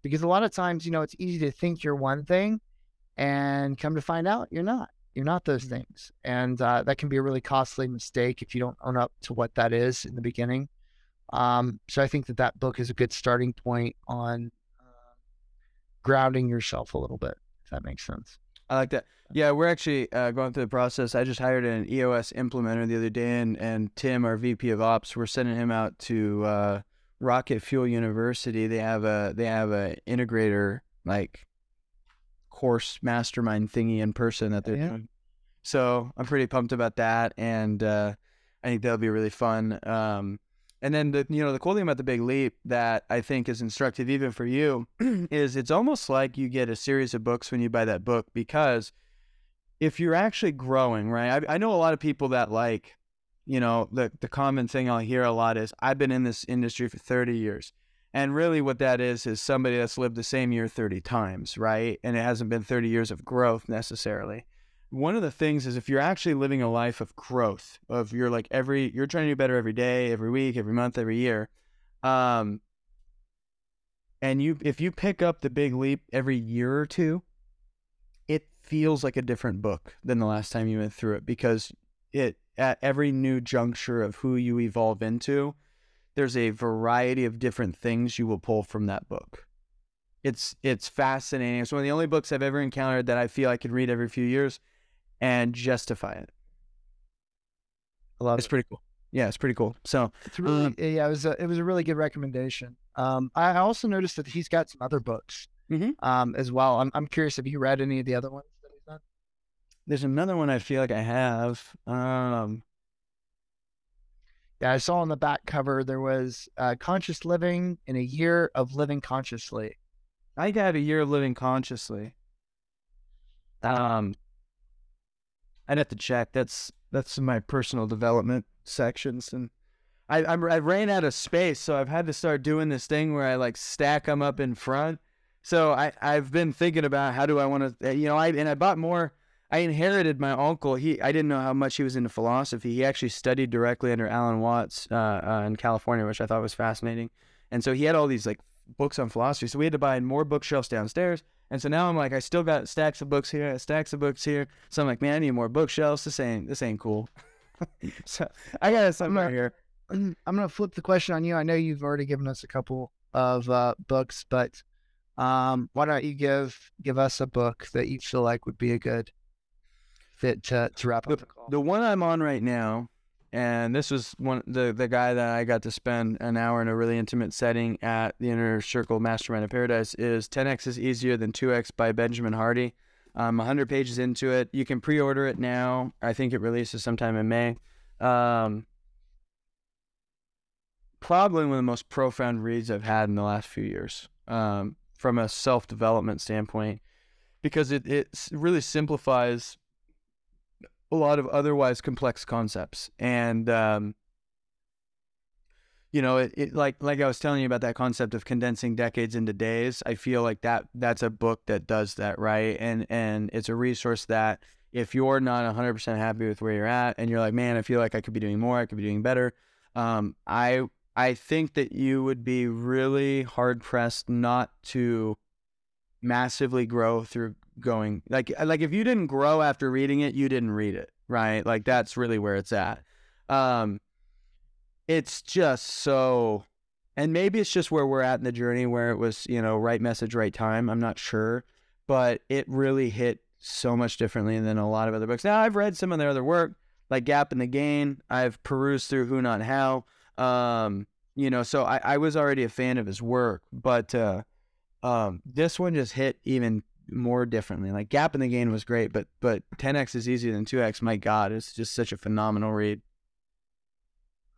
because a lot of times, you know, it's easy to think you're one thing, and come to find out you're not. You're not those things, and uh, that can be a really costly mistake if you don't own up to what that is in the beginning. Um, so I think that that book is a good starting point on uh, grounding yourself a little bit, if that makes sense. I like that. Yeah, we're actually uh, going through the process. I just hired an EOS implementer the other day, and, and Tim, our VP of Ops, we're sending him out to uh, Rocket Fuel University. They have a they have a integrator like course mastermind thingy in person that they're Yeah. doing. So I'm pretty pumped about that, and uh, I think that'll be really fun. Um, and then the you know the cool thing about the Big Leap that I think is instructive even for you is it's almost like you get a series of books when you buy that book because if you're actually growing, right? I, I know a lot of people that like, you know, the the common thing I'll hear a lot is I've been in this industry for 30 years. And really what that is is somebody that's lived the same year 30 times, right? And it hasn't been 30 years of growth necessarily. One of the things is if you're actually living a life of growth, of you're like every you're trying to do better every day, every week, every month, every year. Um and you if you pick up the big leap every year or two, it feels like a different book than the last time you went through it because it at every new juncture of who you evolve into, there's a variety of different things you will pull from that book. It's it's fascinating. It's one of the only books I've ever encountered that I feel I could read every few years and justify it. I love It's it. pretty cool. yeah, it's pretty cool. So It's really, Um, yeah, it was a, it was a really good recommendation. Um, I also noticed that he's got some other books, Mhm. um, as well. I'm I'm curious. Have you read any of the other ones that he's done? there's another one I feel like I have. Um, Yeah, I saw on the back cover there was uh, conscious living in a year of living consciously. I got a year of living consciously. Um, I'd have to check. That's that's my personal development sections, and I I'm, I ran out of space, so I've had to start doing this thing where I like stack them up in front. So I I've been thinking about how do I want to you know I and I bought more. I inherited my uncle. He I didn't know how much he was into philosophy. He actually studied directly under Alan Watts uh, uh, in California, which I thought was fascinating. And so he had all these like books on philosophy. So we had to buy more bookshelves downstairs. And so now I'm like, I still got stacks of books here, stacks of books here. So I'm like, man, I need more bookshelves. This ain't this ain't cool. so I got something right here. I'm gonna flip the question on you. I know you've already given us a couple of uh, books, but um, why don't you give give us a book that you feel like would be a good fit to to wrap up the call? The one I'm on right now, and this was one the the guy that I got to spend an hour in a really intimate setting at the Inner Circle Mastermind of Paradise is 10x is easier than 2x by Benjamin Hardy. I'm 100 pages into it. You can pre-order it now. I think it releases sometime in May. Um, probably one of the most profound reads I've had in the last few years um, from a self-development standpoint because it, it really simplifies a lot of otherwise complex concepts. And um, you know it, it like like i was telling you about that concept of condensing decades into days i feel like that that's a book that does that right? And and it's a resource that if you're not 100% happy with where you're at and you're like man i feel like i could be doing more i could be doing better um, i i think that you would be really hard pressed not to massively grow through going like like if you didn't grow after reading it you didn't read it right? Like that's really where it's at. Um it's just so and maybe it's just where we're at in the journey where it was you know right message right time i'm not sure but it really hit so much differently than a lot of other books. Now i've read some of their other work like gap and the gain i've perused through who not how um you know so i, I was already a fan of his work but uh um this one just hit even more differently like gap and the gain was great but but 10x is easier than 2x my god it's just such a phenomenal read.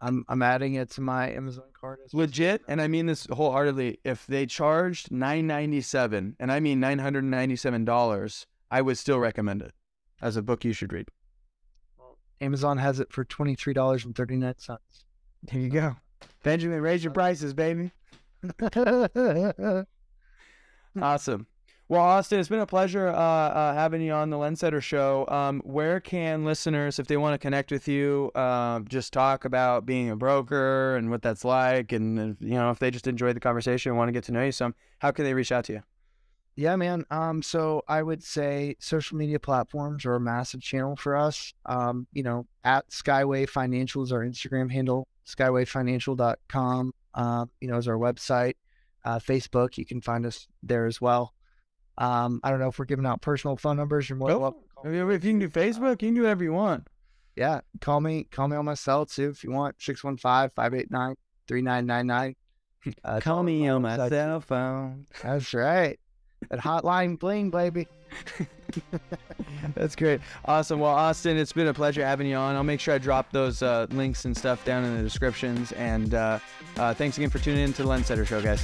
I'm I'm adding it to my Amazon cart. as legit? And i mean this wholeheartedly if they charged 997 and i mean 997 dollars i would still recommend it as a book you should read. Amazon has it for twenty three dollars and thirty nine cents. there you go. Benjamin raise your prices baby awesome well austin it's been a pleasure uh, uh, having you on the Lendsetter show um, where can listeners if they want to connect with you uh, just talk about being a broker and what that's like and if, you know if they just enjoyed the conversation and want to get to know you some how can they reach out to you Yeah, man. Um, so I would say social media platforms are a massive channel for us. Um, you know, at Skyway Financial is our Instagram handle, skywayfinancial.com, um, you know, is our website. Uh, Facebook, you can find us there as well. Um, I don't know if we're giving out personal phone numbers. You're more than welcome. to call I me. mean, if you can do facebook you can do whatever you want Yeah, call me, call me on my cell too if you want, 615-589-3999. Uh, call me on my cell phone That's right. That hotline bling, baby. That's great. Awesome. Well, Austin, it's been a pleasure having you on. I'll make sure I drop those uh, links and stuff down in the descriptions. And uh, uh, thanks again for tuning in to the Lendsetter Show, guys.